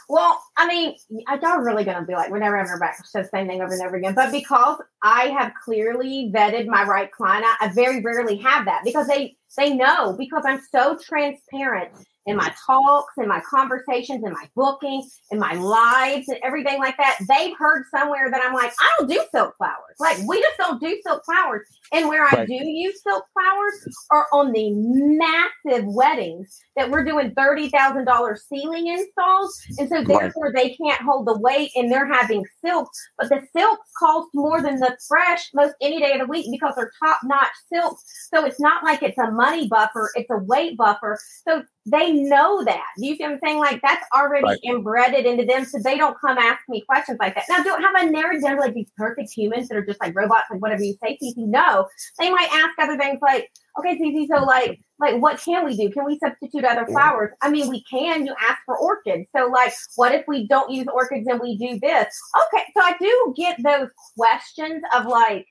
Well, I mean, I are really going to be like, we're never ever back to the same thing over and over again. But because I have clearly vetted my right client, I, I very rarely have that because they they know because I'm so transparent in my talks, in my conversations, in my booking, in my lives, and everything like that. They've heard somewhere that I'm like, I don't do silk flowers. Like we just don't do silk flowers. And where I do use silk flowers are on the massive weddings that we're doing thirty thousand dollars ceiling installs, and so Right. therefore they can't hold the weight, and they're having silk. But the silk costs more than the fresh most any day of the week because they're top notch silk. So it's not like it's a money buffer; it's a weight buffer. So they know that. Do you see what I'm saying? Like that's already Right. embedded into them, so they don't come ask me questions like that. Now, don't have I never done like these perfect humans that are just like robots, like whatever you say, Cece. No, they might ask other things like, okay, Cece, so like, like what can we do? Can we substitute other flowers? I mean, we can. You ask for orchids. So like, what if we don't use orchids and we do this? Okay, so I do get those questions of like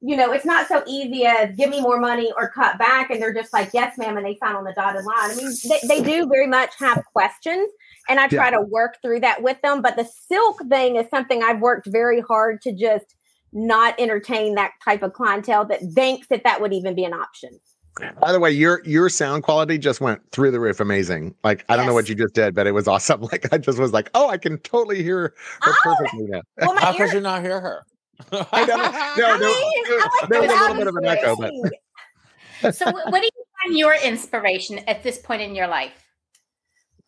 you know, it's not so easy as give me more money or cut back. And they're just like, yes, ma'am. And they sign on the dotted line. I mean, they, they do very much have questions. And I try to work through that with them. But the silk thing is something I've worked very hard to just not entertain that type of clientele that thinks that that would even be an option. By the way, your your sound quality just went through the roof, amazing. Like I don't know what you just did, but it was awesome. Like I just was like, oh, I can totally hear her Oh, perfectly now. Well, How ear, could you not hear her? I don't know. No, I there- mean, there- I like there was a little bit of an echo, but. So, what do you find your inspiration at this point in your life?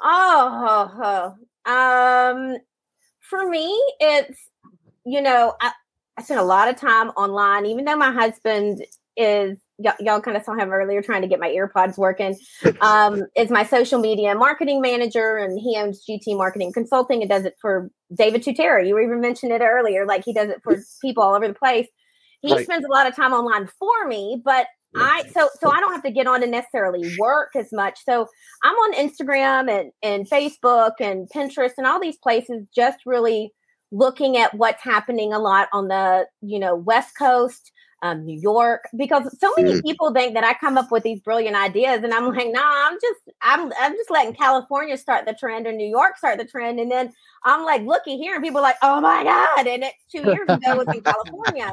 Oh, ho, ho. um, for me, it's you know, I, I spend a lot of time online, even though my husband is y- y'all kind of saw him earlier trying to get my earpods working. Um, is my social media marketing manager, and he owns GT Marketing Consulting and does it for David Tutera. You even mentioned it earlier, like he does it for people all over the place. He Right. spends a lot of time online for me, but I so so I don't have to get on to necessarily work as much. So I'm on Instagram and, and Facebook and Pinterest and all these places just really looking at what's happening a lot on the, you know, West Coast, um, New York, because so many Mm. people think that I come up with these brilliant ideas and I'm like, nah, I'm just I'm I'm just letting California start the trend or New York start the trend. And then I'm like, looking here, and people are like, oh my God. And it's two years ago it was in California.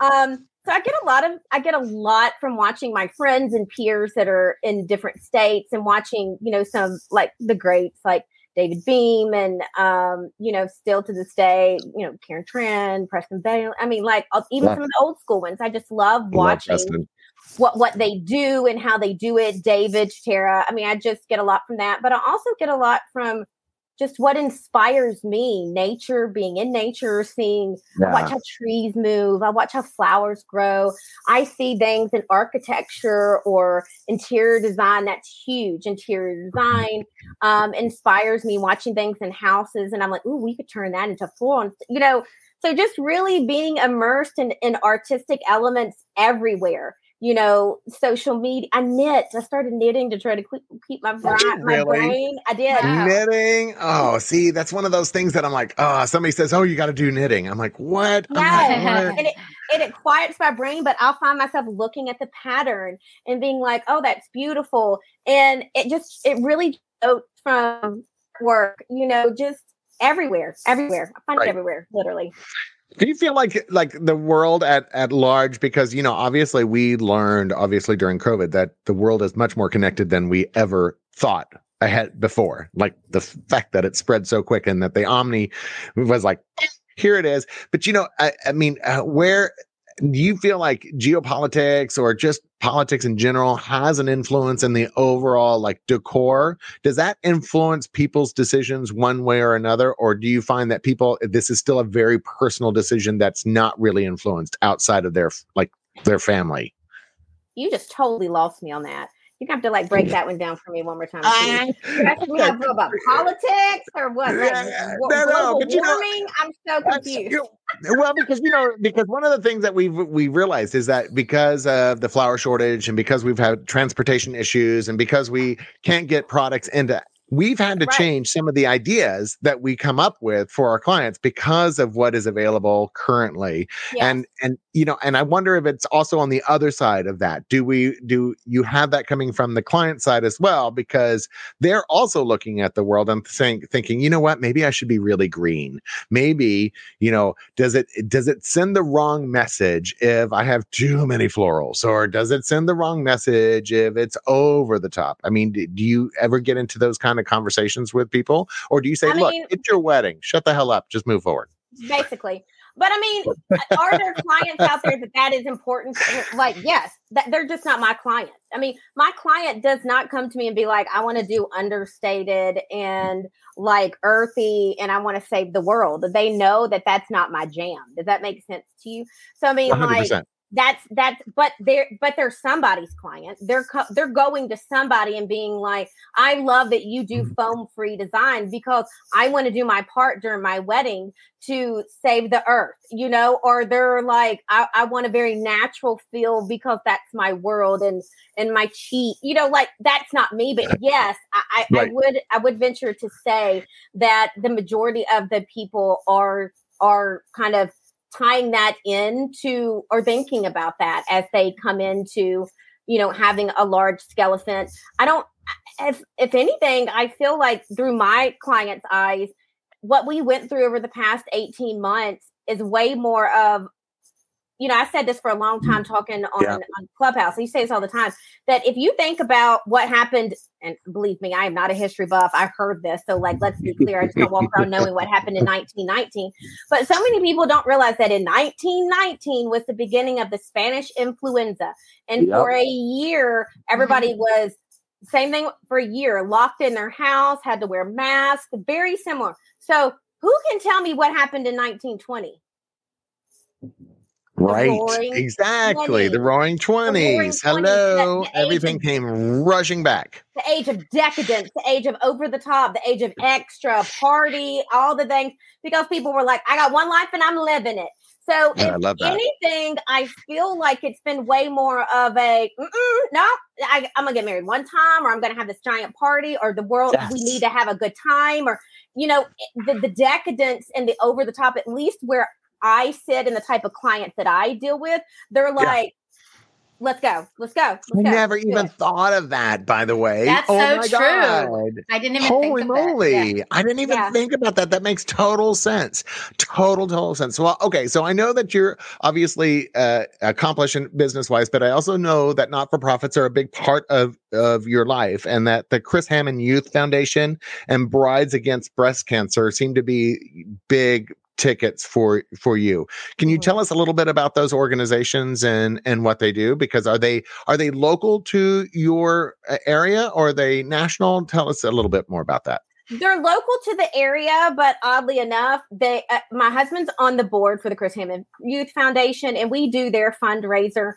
Um, so I get a lot of I get a lot from watching my friends and peers that are in different states and watching, you know, some like the greats like David Beahm and um, you know, still to this day, you know, Karen Tran, Preston Bailey. I mean, like even Love- some of the old school ones. I just love Love watching Preston. what what they do and how they do it. David Tutera. I mean, I just get a lot from that, but I also get a lot from just what inspires me nature being in nature seeing I watch how trees move. I watch how flowers grow. I see things in architecture or interior design that's huge. Interior design um, inspires me watching things in houses, and I'm like, ooh, we could turn that into floor. You know, so just really being immersed in, in artistic elements everywhere. You know, social media. I knit. I started knitting to try to keep, keep my, bri- my Really? brain. I did. Wow. Knitting. Oh, see, that's one of those things that I'm like, oh, somebody says, oh, you got to do knitting. I'm like, what? I'm like, what? and it, and it quiets my brain, but I'll find myself looking at the pattern and being like, "Oh, that's beautiful," and it just it really goes from work, you know, just everywhere, everywhere. I find Right. it everywhere, literally. Do you feel like like the world at at large because you know obviously we learned obviously during COVID that the world is much more connected than we ever thought ahead before. Like the fact that it spread so quick and that the Omni was like here it is. But you know I, I mean uh, where do you feel like geopolitics or just politics in general has an influence in the overall like decor does that influence people's decisions one way or another or do you find that people this is still a very personal decision that's not really influenced outside of their like their family You just totally lost me on that. You have to like break that one down for me one more time. Please. You asking me how I feel about politics or what? Like, Yeah, no, no, uh, global but you know- warming? I'm so confused. you- well, because you know, because one of the things that we've we realized is that because of the flower shortage and because we've had transportation issues and because we can't get products into we've had to Right. change some of the ideas that we come up with for our clients because of what is available currently. Yeah. and and you know and i wonder if it's also on the other side of that. Do we do you have that coming from the client side as well? Because they're also looking at the world and saying thinking you know what? Maybe i should be really green. Maybe you know does it does it send the wrong message if i have too many florals? Or does it send the wrong message if it's over the top? I mean do do you ever get into those kind of conversations with people or do you say I look mean- it's your wedding shut the hell up just move forward basically. But I mean, are there clients out there that that is important? Like, yes, that they're just not my client. I mean, my client does not come to me and be like, I want to do understated and like earthy, and I want to save the world. They know that that's not my jam. Does that make sense to you? So I mean, like 100% that's that's but they're but they're somebody's client. They're co- they're going to somebody and being like i love that you do mm-hmm. foam free design because i want to do my part during my wedding to save the earth you know? Or they're like i, I want a very natural feel because that's my world and and my cheat you know like that's not me but yes i i, Right. I would i would venture to say that the majority of the people are are kind of tying that into or thinking about that as they come into you know having a large skeleton. I don't if if anything i feel like through my clients eyes what we went through over the past 18 months is way more of you know i said this for a long time mm. talking on, Yeah. on clubhouse You say this all the time that if you think about what happened and believe me i am not a history buff i heard this so like let's be clear i just don't walk around knowing what happened in 1919 but so many people don't realize that in 1919 was the beginning of the Spanish influenza. And Yep. for a year, everybody mm-hmm. was same thing for a year, locked in their house, had to wear masks, very similar. So who can tell me what happened in 1920? Right. roaring Exactly. The roaring 20s. 20s, that- Hello. the Everything of- came rushing back. The age of decadence, the age of over the top, the age of extra party, all the things, because people were like, I got one life and I'm living it. So Yeah, I if love anything, I feel like it's been way more of a no. I, I'm gonna get married one time, or I'm gonna have this giant party, or the world we need to have a good time, or you know, eh, the, the decadence and the over the top. At least where I sit and the type of clients that I deal with, they're like, "Let's go, let's go." Let's I go. never let's even thought of that, by the way. That's oh so my true. God. I didn't even Holy think of that. moly. Yeah. I didn't even Yeah. think about that. That makes total sense. Total, total sense. Well, okay. So I know that you're obviously uh, accomplished business wise, but I also know that not for profits are a big part of, of your life and that the Chris Hammond Youth Foundation and Brides Against Breast Cancer seem to be big tickets for for you. Can you Mhm. tell us a little bit about those organizations and and what they do because are they are they local to your uh, area or are they national? Tell us a little bit more about that. They're local to the area, but oddly enough, they uh, my husband's on the board for the Chris Hammond Youth Foundation, and we do their fundraiser.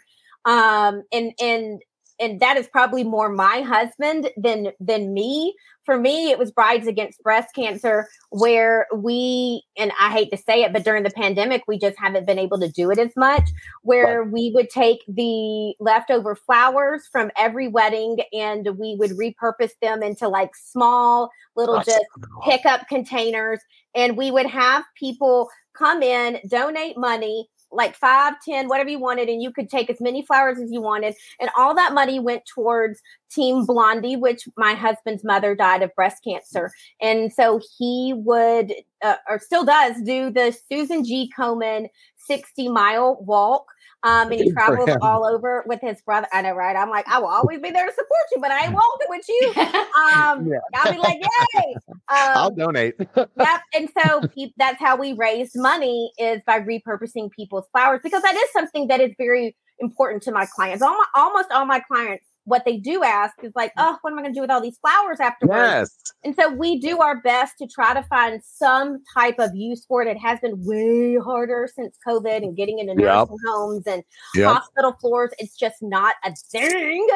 Um, and and and that is probably more my husband than than me. For me, it was Brides Against Breast Cancer, where we and I hate to say it, but during the pandemic, we just haven't been able to do it as much. Where we would take the leftover flowers from every wedding and we would repurpose them into like small little That's just pickup containers and we would have people come in donate money like five ten whatever you wanted and you could take as many flowers as you wanted. And all that money went towards team blondie which my husband's mother died of breast cancer. And so he would uh, or still does do the susan g. Komen 60 mile walk um, and he travels all over with his brother. I know, right? I'm like, I will always be there to support you, but I ain't walking with you. Um, Yeah. I'll be like, yay! I'll Um, donate. yep. And so that's how we raise money is by repurposing people's flowers because that is something that is very important to my clients. All my, almost all my clients, what they do ask is like, oh, what am I going to do with all these flowers afterwards? yes. And so we do our best to try to find some type of use for it. It has been way harder since COVID and getting into Yep. nursing homes and Yep. hospital floors. It's just not a thing.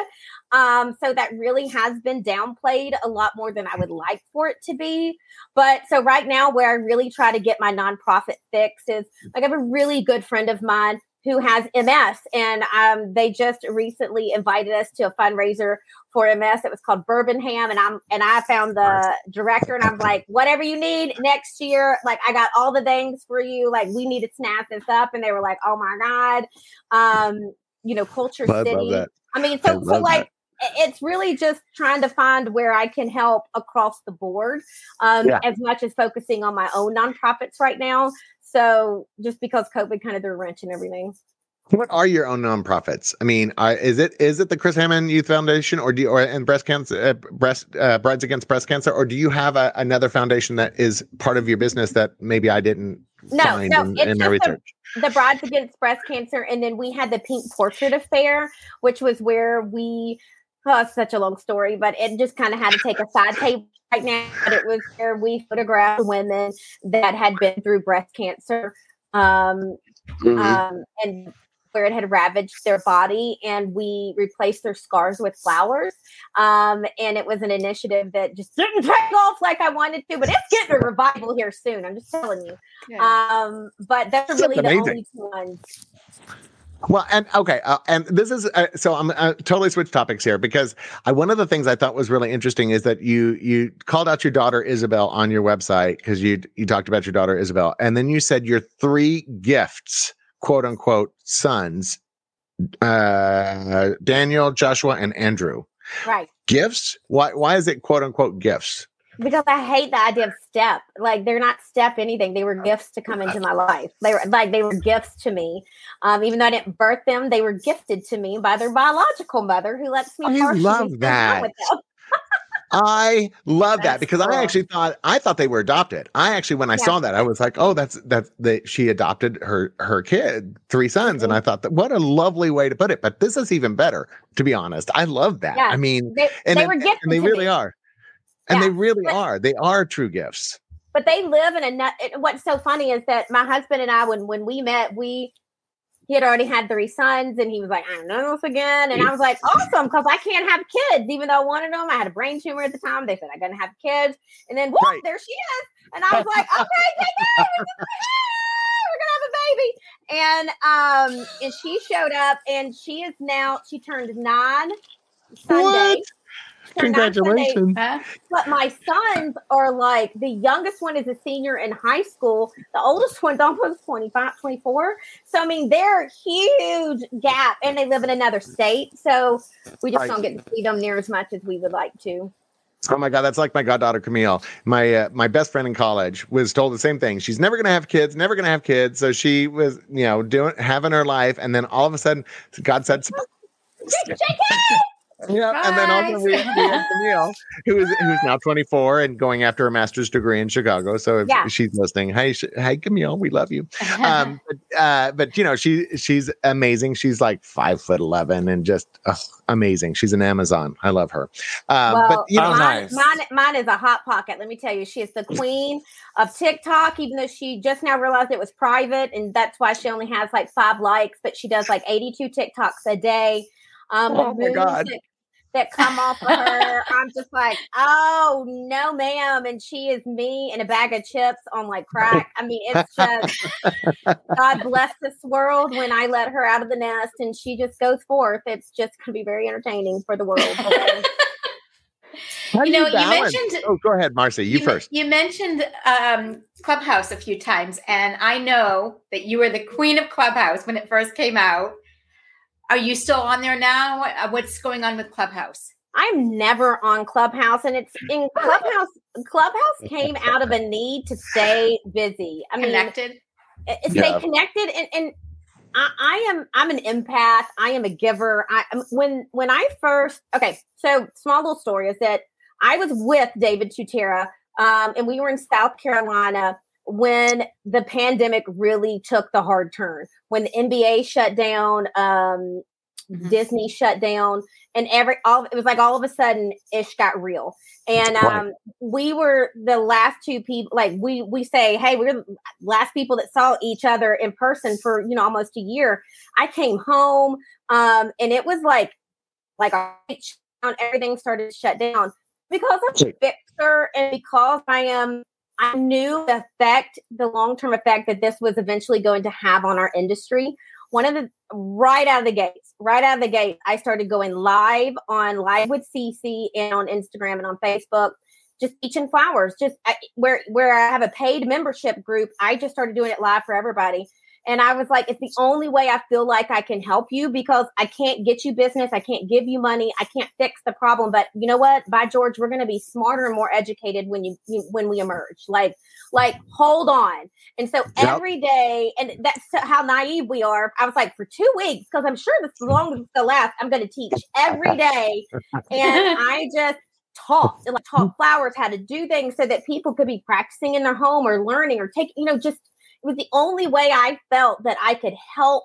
Um, so that really has been downplayed a lot more than I would like for it to be. But so right now, where I really try to get my nonprofit fix is like I have a really good friend of mine who has MS, and um, they just recently invited us to a fundraiser for MS. It was called Bourbonham, and I'm and I found the director, and I'm like, whatever you need next year, like I got all the things for you. Like we need to snap this up, and they were like, oh my god, um, you know, Culture I City. that. I mean, I so so like i- it's really just trying to find where I can help across the board, um, Yeah. as much as focusing on my own nonprofits right now. So just because COVID kind of threw a wrench in everything. What are your own nonprofits? I mean, are, is it is it the Chris Hammond Youth Foundation, or do you, or and breast cancer, uh, breast uh, Brides Against Breast Cancer, or do you have a, another foundation that is part of your business that maybe I didn't No, find no, in, it's in my research? the Brides Against Breast Cancer, and then we had the Pink Portrait Affair, which was where we. Oh, it's such a long story, but it just kind of had to take a side table right now. But it was where we photographed women that had been through breast cancer, um, Mhm. um, and where it had ravaged their body, and we replaced their scars with flowers. Um, and it was an initiative that just didn't take off like I wanted to, but it's getting a revival here soon. I'm just telling you. Um, but those are That's really the amazing. only two ones. Well, and okay, uh, and this is uh, so I'm uh, totally switch topics here because I, one of the things I thought was really interesting is that you you called out your daughter Isabel on your website because you you talked about your daughter Isabel, and then you said your three gifts, quote unquote, sons, uh, Daniel, Joshua, and Andrew. Right. Gifts? Why why is it quote unquote gifts? Because I hate the idea of step. Like they're not step anything. They were gifts to come into my life. They were like they were gifts to me. Um, even though I didn't birth them, they were gifted to me by their biological mother who lets me I love that. I love that because I actually thought I thought they were adopted. I actually when I Yeah. saw that I was like, oh, that's that's the she adopted her her kid, three sons, and Mhm. I thought that what a lovely way to put it. But this is even better, to be honest. I love that. Yeah. I mean, They, and they were gifted and they really me. are, and Yeah, they really but- are. They are true gifts. but they live in a nut. What's so funny is that my husband and I, when when we met, we he had already had three sons, and he was like, "I'm doing this again," and I was like, "Awesome," because I can't have kids, even though I wanted them. I had a brain tumor at the time. They said I'm gonna have kids, and then whoop, Right. there she is, and I was like, "Okay, take. We're gonna have a baby." And um, and she showed up, and she is now she turned nine Sunday. She turned nine Sunday. Huh? But my sons are like the youngest one is a senior in high school. The oldest one's almost 25, 24. So I mean, they're huge gap and they live in another state. So we just Right. don't get to see them near as much as we would like to. Oh my god, that's like my goddaughter Camille. My uh, my best friend in college was told the same thing. She's never going to have kids, never going to have kids. So she was, you know, doing having her life, and then all of a sudden, God said, Yeah, and then also we, we have Camille, who is who's now 24 and going after a master's degree in Chicago. So if Yeah. she's listening, hey, sh- hey, Camille, we love you. Um, but, uh, but you know, she she's amazing. She's like five foot 11 and just ugh, amazing. She's an Amazon. I love her. Um, well, but you know, Oh, mine, nice. mine, mine is a hot pocket. Let me tell you, she is the queen of TikTok, even though she just now realized it was private, and that's why she only has like five likes. But she does like 82 TikToks a day. Um, Oh my God. That, that come off of her, I'm just like, oh no, ma'am, and she is me in a bag of chips on like crack. I mean, it's just God bless this world when I let her out of the nest and she just goes forth. It's just going to be very entertaining for the world. How You know, you balance- mentioned- Oh, go ahead, Marcy. You, men- first. You mentioned um, Clubhouse a few times, and I know that you were the queen of Clubhouse when it first came out. Are you still on there now? Uh, What's going on with Clubhouse? I'm never on Clubhouse, and it's in Clubhouse. Clubhouse came out of a need to stay busy. I mean, Connected? it- it- stay Yeah. connected, and, and I, I am I'm an empath. I am a giver. I when when I first okay, so small little story is that I was with David Tutera, um, and we were in South Carolina when the pandemic really took the hard turn. When the NBA shut down, um, Mhm. Disney shut down, and every all it was like all of a sudden ish got real, and Right. um, we were the last two people. Like we we say, hey, we're the last people that saw each other in person for you know almost a year. I came home, um, and it was like like everything started to shut down because I'm a fixer and because I am. I knew the effect, the long term effect that this was eventually going to have on our industry one of the right out of the gates, right out of the gate, I started going live on Live with CC and on Instagram and on Facebook, just teaching flowers. Just I, where where I have a paid membership group, I just started doing it live for everybody. And I was like, it's the only way I feel like I can help you because I can't get you business. I can't give you money. I can't fix the problem. But you know what? By George, we're going to be smarter and more educated when you, you when we emerge. Like, like, hold on. And so Yep. every day, and that's how naive we are. I was like, for two weeks, because I'm sure this as long as the last, I'm going to teach every day. And I just taught, like, taught flowers how to do things so that people could be practicing in their home or learning or take, you know, just it was the only way I felt that I could help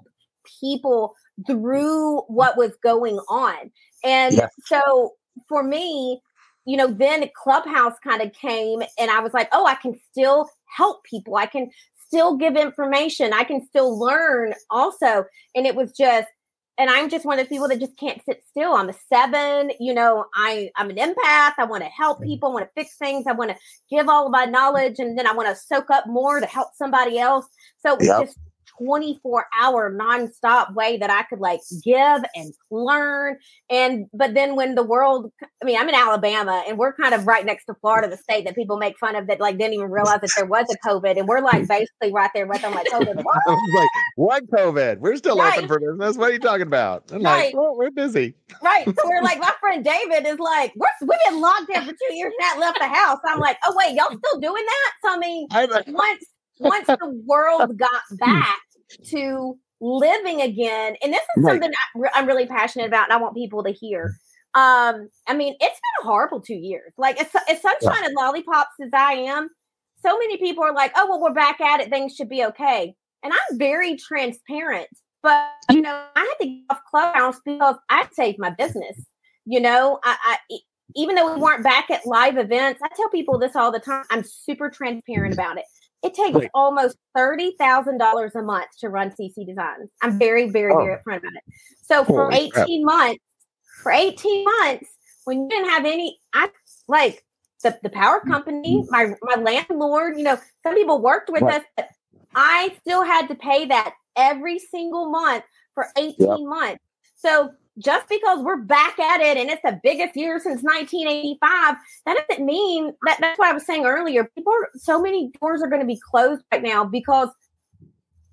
people through what was going on. And Yes. so for me, you know, then Clubhouse kind of came and I was like, oh, I can still help people. I can still give information. I can still learn also. And it was just, and I'm just one of the people that just can't sit still. I'm a seven, you know, I, I'm an empath. I want to help mm. people, I want to fix things, I want to give all of my knowledge, and then I want to soak up more to help somebody else. So Yep. just 24 hour nonstop way that I could like give and learn. And but then when the world, I mean, I'm in Alabama and we're kind of right next to Florida, the state that people make fun of that like didn't even realize that there was a COVID. And we're like basically right there with them, like oh, COVID. What? I was like, what COVID? We're still Right. open for business. What are you talking about? I'm Right. like, well, we're busy. Right. So we're like, my friend David is like, we're, we've been locked down for two years and not left the house. I'm like, oh, wait, y'all still doing that? So, I mean, I, once once the world got back to living again, and this is Right. something I, I'm really passionate about, and I want people to hear. Um, I mean, it's been a horrible two years. Like, as, as sunshine and lollipops as I am, so many people are like, "Oh, well, we're back at it. Things should be okay." And I'm very transparent, but you know, I had to get off Clubhouse because I saved my business. You know, I, I even though we weren't back at live events, I tell people this all the time. I'm super transparent about it. It takes Right. almost thirty thousand dollars a month to run CC Designs. I'm very, very, oh. very upfront about it. So for Holy crap. eighteen months, for eighteen months, when you didn't have any, I like the, the power company, mm-hmm. my my landlord. You know, some people worked with Right. us, but I still had to pay that every single month for eighteen months. So just because we're back at it and it's the biggest year since 1985, that doesn't mean that that's what I was saying earlier. People are so many doors are going to be closed right now because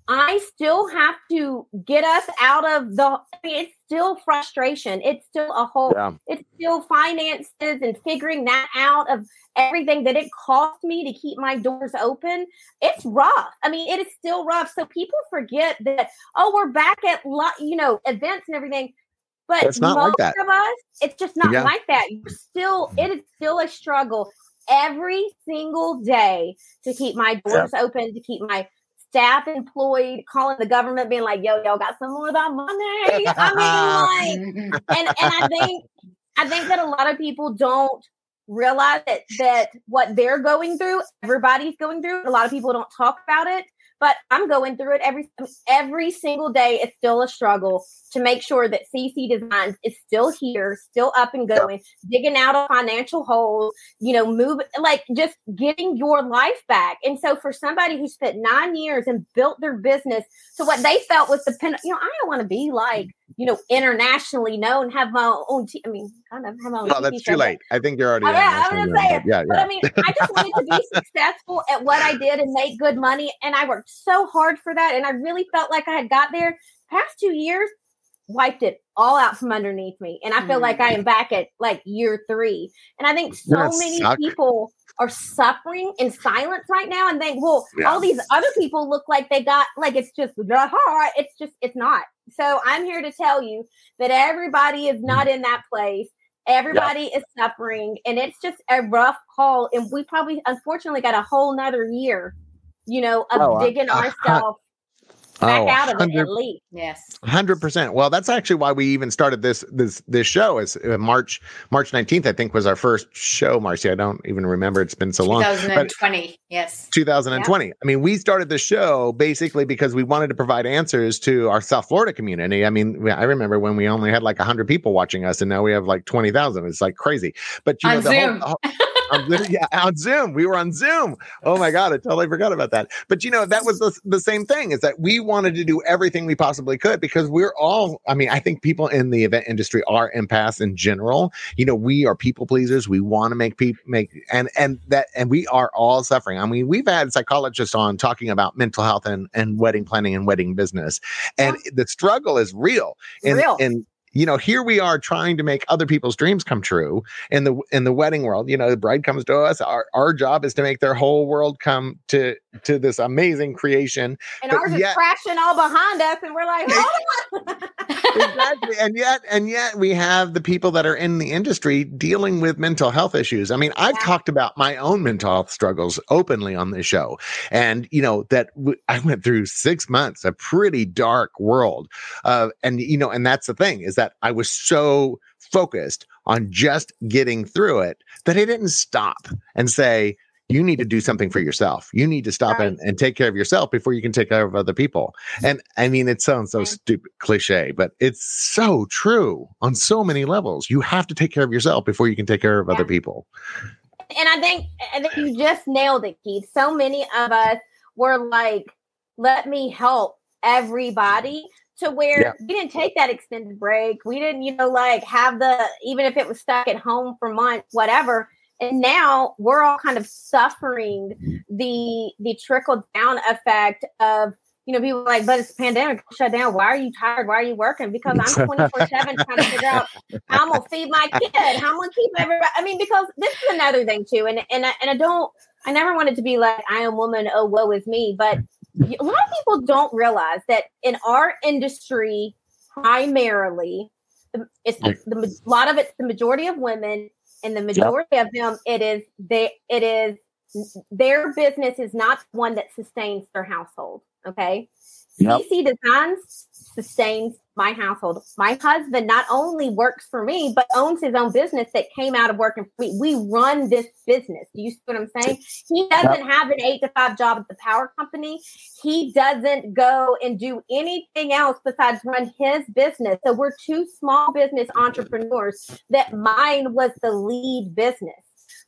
I still have to get us out of the I mean, it's still frustration. It's still a whole yeah. it's still finances and figuring that out of everything that it cost me to keep my doors open. It's rough. I mean, it is still rough. So people forget that, oh, we're back at, lo- you know, events and everything. But It's not like most that. of us, it's just not Yeah. like that. You're still, it is still a struggle every single day to keep my doors open, to keep my staff employed, calling the government, being like, yo, y'all got some more of that money. I mean, like, and and I think I think that a lot of people don't realize that that what they're going through, everybody's going through. A lot of people don't talk about it, but I'm going through it every every single day. It's still a struggle to make sure that CC Designs is still here, still up and going, digging out of financial holes, you know, move like just getting your life back. And so for somebody who spent nine years and built their business to what they felt was the pen, you know, I don't want to be like you know, internationally known, have my own. T- I mean, kind of have my own. No, that's too late. I think you're already. Oh, yeah, I'm internationally gonna say it. but Yeah, But. I mean, I just wanted to be successful at what I did and make good money, and I worked so hard for that, and I really felt like I had got there. Past two years wiped it all out from underneath me, and I feel like I mm. am back at like year three. And I think so That many sucks. people are suffering in silence right now, and think, well, Yeah. all these other people look like they got like it's just it's just it's not. So I'm here to tell you that everybody is mm. not in that place. Everybody is suffering, and it's just a rough haul. And we probably, unfortunately, got a whole nother year, you know, of Oh, digging a hun- ourselves back Oh, out of it 100 at least. Yes. Hundred percent. Well, that's actually why we even started this this this show. Is uh, March March nineteenth? I think was our first show. Marcy, I don't even remember. It's been so long. But 2020. Yes. 2020. I mean, we started the show basically because we wanted to provide answers to our South Florida community. I mean, I remember when we only had like 100 people watching us, and now we have like 20,000. It's like crazy. But you know, On the whole, Zoom. the whole- Zoom. Yeah, on Zoom. We were on Zoom. Oh my God, I totally forgot about that. But you know, that was the, the same thing is that we wanted to do everything we possibly could because we're all, I mean, I think people in the event industry are empaths in general. You know, we are people pleasers. We want to make people make, and, and that, and we are all suffering. I mean, we've had psychologists on talking about mental health and, and wedding planning and wedding business. And the struggle is real. And, Real. and you know, here we are trying to make other people's dreams come true in the in the wedding world. You know, the bride comes to us. Our our job is to make their whole world come to to this amazing creation. And ours yet- is crashing all behind us, and we're like, hold on. exactly. And yet, and yet we have the people that are in the industry dealing with mental health issues. I mean, I've Yeah. talked about my own mental health struggles openly on this show. And, you know, that w- I went through six months, a pretty dark world. Uh, and, you know, and that's the thing is that I was so focused on just getting through it that I didn't stop and say, you need to do something for yourself. You need to stop Right. and, and take care of yourself before you can take care of other people. Mm-hmm. And I mean, it sounds so stupid, cliche, but it's so true on so many levels. You have to take care of yourself before you can take care of other people. and I think I think you just nailed it, Keith. So many of us were like, "Let me help everybody." Mm-hmm. To where Yeah. we didn't take that extended break. We didn't, you know, like have the even if it was stuck at home for months, whatever. And now we're all kind of suffering the the trickle down effect of you know people like, but it's a pandemic, shut down. Why are you tired? Why are you working? Because I'm 24 seven trying to figure out how I'm gonna feed my kid, how I'm gonna keep everybody. I mean, because this is another thing too, and and I, and I don't, I never wanted to be like I am woman, oh woe is me, but a lot of people don't realize that in our industry, primarily, it's the a lot of it's the majority of women, and the majority of them, it is they, it is their business is not one that sustains their household. Okay. Yep. CC Designs sustains my household. My husband not only works for me, but owns his own business that came out of working for me. We run this business. Do you see what I'm saying? He doesn't have an eight to five job at the power company. He doesn't go and do anything else besides run his business. So we're two small business entrepreneurs that mine was the lead business.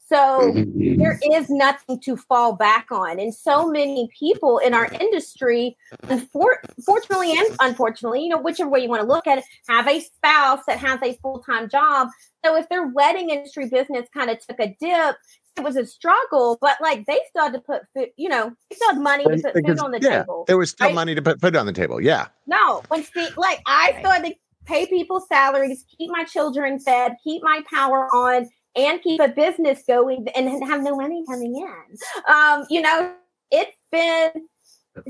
So mm-hmm. there is nothing to fall back on. And so many people in our industry, unfor- fortunately and unfortunately, you know, whichever way you want to look at it, have a spouse that has a full time job. So if their wedding industry business kind of took a dip, it was a struggle, but like they still had to put food, you know, they still had money to put food on the yeah, table. there was still right? money to put, put on the table. Yeah. No, when Steve, like I still had to pay people's salaries, keep my children fed, keep my power on, and keep a business going, and have no money coming in. Um, you know, it's been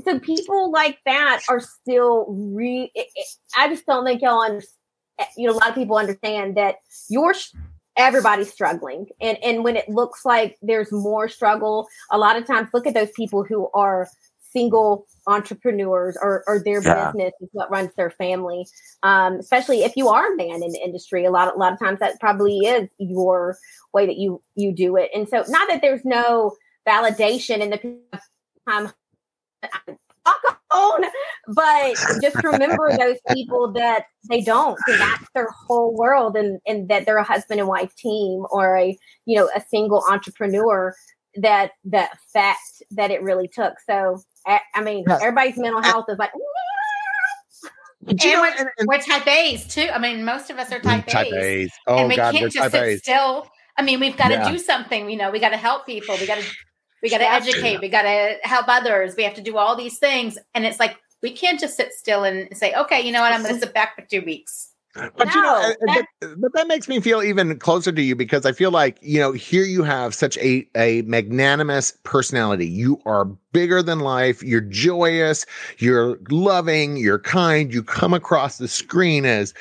so people like that are still re. It, it, I just don't think y'all understand. you know, a lot of people understand that you're. Everybody's struggling, and and when it looks like there's more struggle, a lot of times look at those people who are single entrepreneurs or, or their Yeah. business is what runs their family. Um, especially if you are a man in the industry, a lot a lot of times that probably is your way that you you do it. And so, not that there's no validation in the time on, but just remember those people that they don't, and that's their whole world, and and that they're a husband and wife team or a you know a single entrepreneur that the fact that it really took. So I, I mean, Yeah. everybody's mental health is like. And know, we're, and- and- we're type A's too. I mean, most of us are type, type A's. A's. Oh and we God, can't just type sit A's. still. I mean, we've got to Yeah. do something. You know, we got to help people. We got to we got to Yeah. educate. We got to help others. We have to do all these things, and it's like we can't just sit still and say, "Okay, you know what? I'm going to sit back for two weeks." But you know, No, uh, but, but that makes me feel even closer to you because I feel like you know here you have such a a magnanimous personality. You are bigger than life. You're joyous. You're loving. You're kind. You come across the screen as,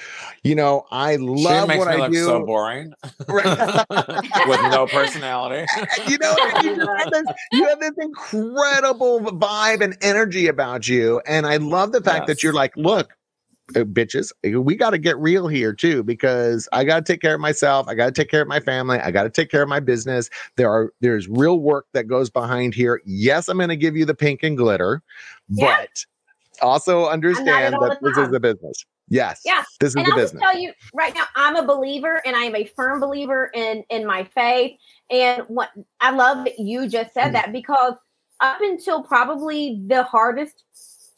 you know, I love makes what me I look do. so boring Right. with no personality. you know, you, have this, you have this incredible vibe and energy about you. And I love the fact that you're like, look, bitches, we got to get real here too, because I got to take care of myself. I got to take care of my family. I got to take care of my business. There are, there's real work that goes behind here. Yes, I'm going to give you the pink and glitter, Yeah. but also understand that this is the business. Yes. Yeah. This is and the I'll business. tell you right now, I'm a believer and I am a firm believer in in my faith. And what I love that you just said Mm. that because up until probably the hardest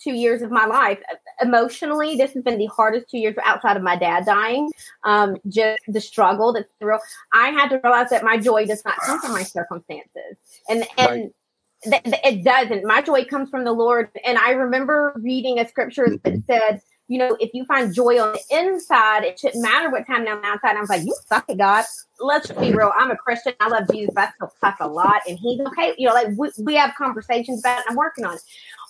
two years of my life, emotionally, this has been the hardest two years outside of my dad dying. Um, just the struggle that's real. I had to realize that my joy does not come from my circumstances, and and. th- th- it doesn't. My joy comes from the Lord. And I remember reading a scripture that said, you know, if you find joy on the inside, it shouldn't matter what time the outside. I was like, you suck it, God. Let's be real. I'm a Christian. I love Jesus, but I still suck a lot. And he's okay. You know, like we, we have conversations about it. I'm working on it.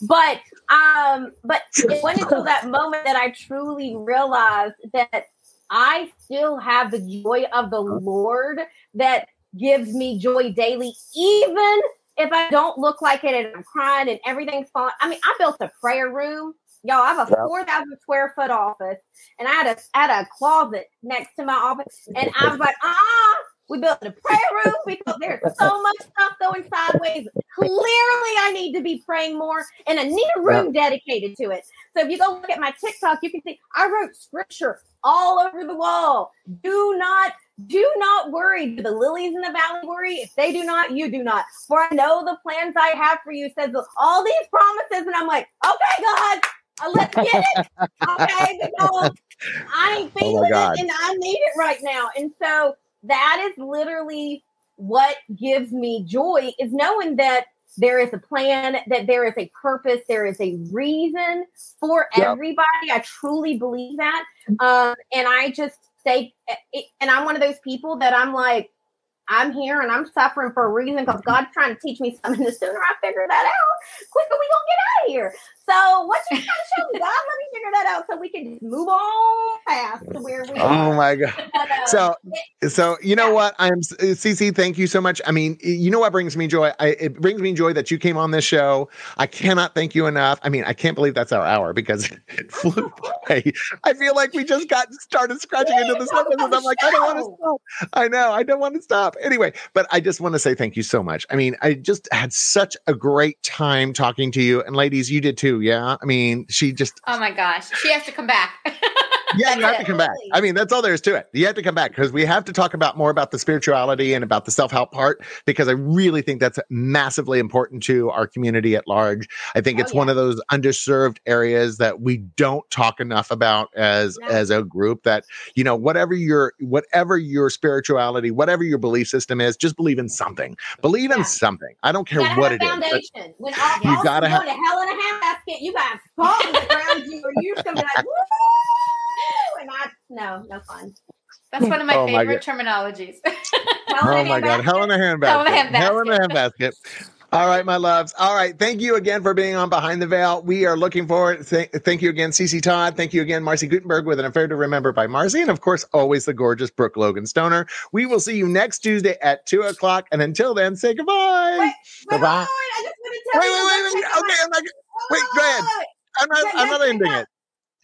But um, but it wasn't until that moment that I truly realized that I still have the joy of the Lord that gives me joy daily, even if I don't look like it and I'm crying and everything's falling. I mean, I built a prayer room. Y'all, I have a Yeah. 4,000 square foot office and I had a, I had a closet next to my office. And I was like, ah, we built a prayer room because there's so much stuff going sideways. Clearly, I need to be praying more and I need a room dedicated to it. So if you go look at my TikTok, you can see I wrote scripture all over the wall. Do not do not worry. Do the lilies in the valley worry? If they do not, you do not. For I know the plans I have for you, says all these promises. And I'm like, okay, God, let's get it. Okay, because I ain't Oh feeling God. it and I need it right now. And so that is literally what gives me joy is knowing that there is a plan, that there is a purpose, there is a reason for Yep. everybody. I truly believe that. Um, and I just say, and I'm one of those people that I'm like, I'm here and I'm suffering for a reason because God's trying to teach me something. The sooner I figure that out, quicker we gonna get out of here. So what you trying to show me, God? Let me figure that out so we can move on past where we Oh are. my god. But, uh, So so you know Yeah. what? I'm Cece. Thank you so much. I mean, you know what brings me joy? I, it brings me joy that you came on this show. I cannot thank you enough. I mean, I can't believe that's our hour because it flew by. I feel like we just got started scratching into the surface, and I'm like, I don't want to stop. I know, I don't want to stop. Anyway, but I just want to say thank you so much. I mean, I just had such a great time talking to you, and ladies, you did too. Yeah, I mean, she just Oh my gosh. She has to come back. yeah, you have to come back. I mean, that's all there is to it. You have to come back because we have to talk about more about the spirituality and about the self help part because I really think that's massively important to our community at large. I think Oh, it's one of those underserved areas that we don't talk enough about as No. as a group. That you know, whatever your whatever your spirituality, whatever your belief system is, just believe in something. Believe in something. I don't care what it is. but- When all, You gotta have- to hell in a handbasket, you got songs around you, or you're gonna be like, woo! And I no, no fun. That's one of my Oh my favorite terminologies. Hell Oh a my God. Hell in a handbasket. Hell in a handbasket. Hell in a handbasket. All right, my loves. All right. Thank you again for being on Behind the Veil. We are looking forward. Thank, thank you again, Cece Todd. Thank you again, Marcy Gutenberg with an affair to remember by Marcy. And of course, always the gorgeous Brooke Logan Stoner. We will see you next Tuesday at two o'clock. And until then, say goodbye. Wait, Wait, Goodbye. wait, I just want to tell Wait, wait, wait, wait. Okay, I'm not, oh, wait, go ahead. I'm not, Yeah, I'm go not ending out- it.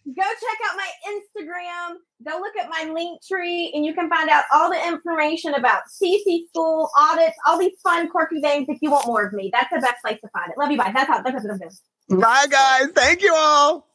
Go check out my Instagram. Go look at my Linktree, and you can find out all the information about Cece School audits, all these fun, quirky things. If you want more of me, that's the best place to find it. Love you, bye. That's how. That's what I'm doing. Bye, guys. Thank you all.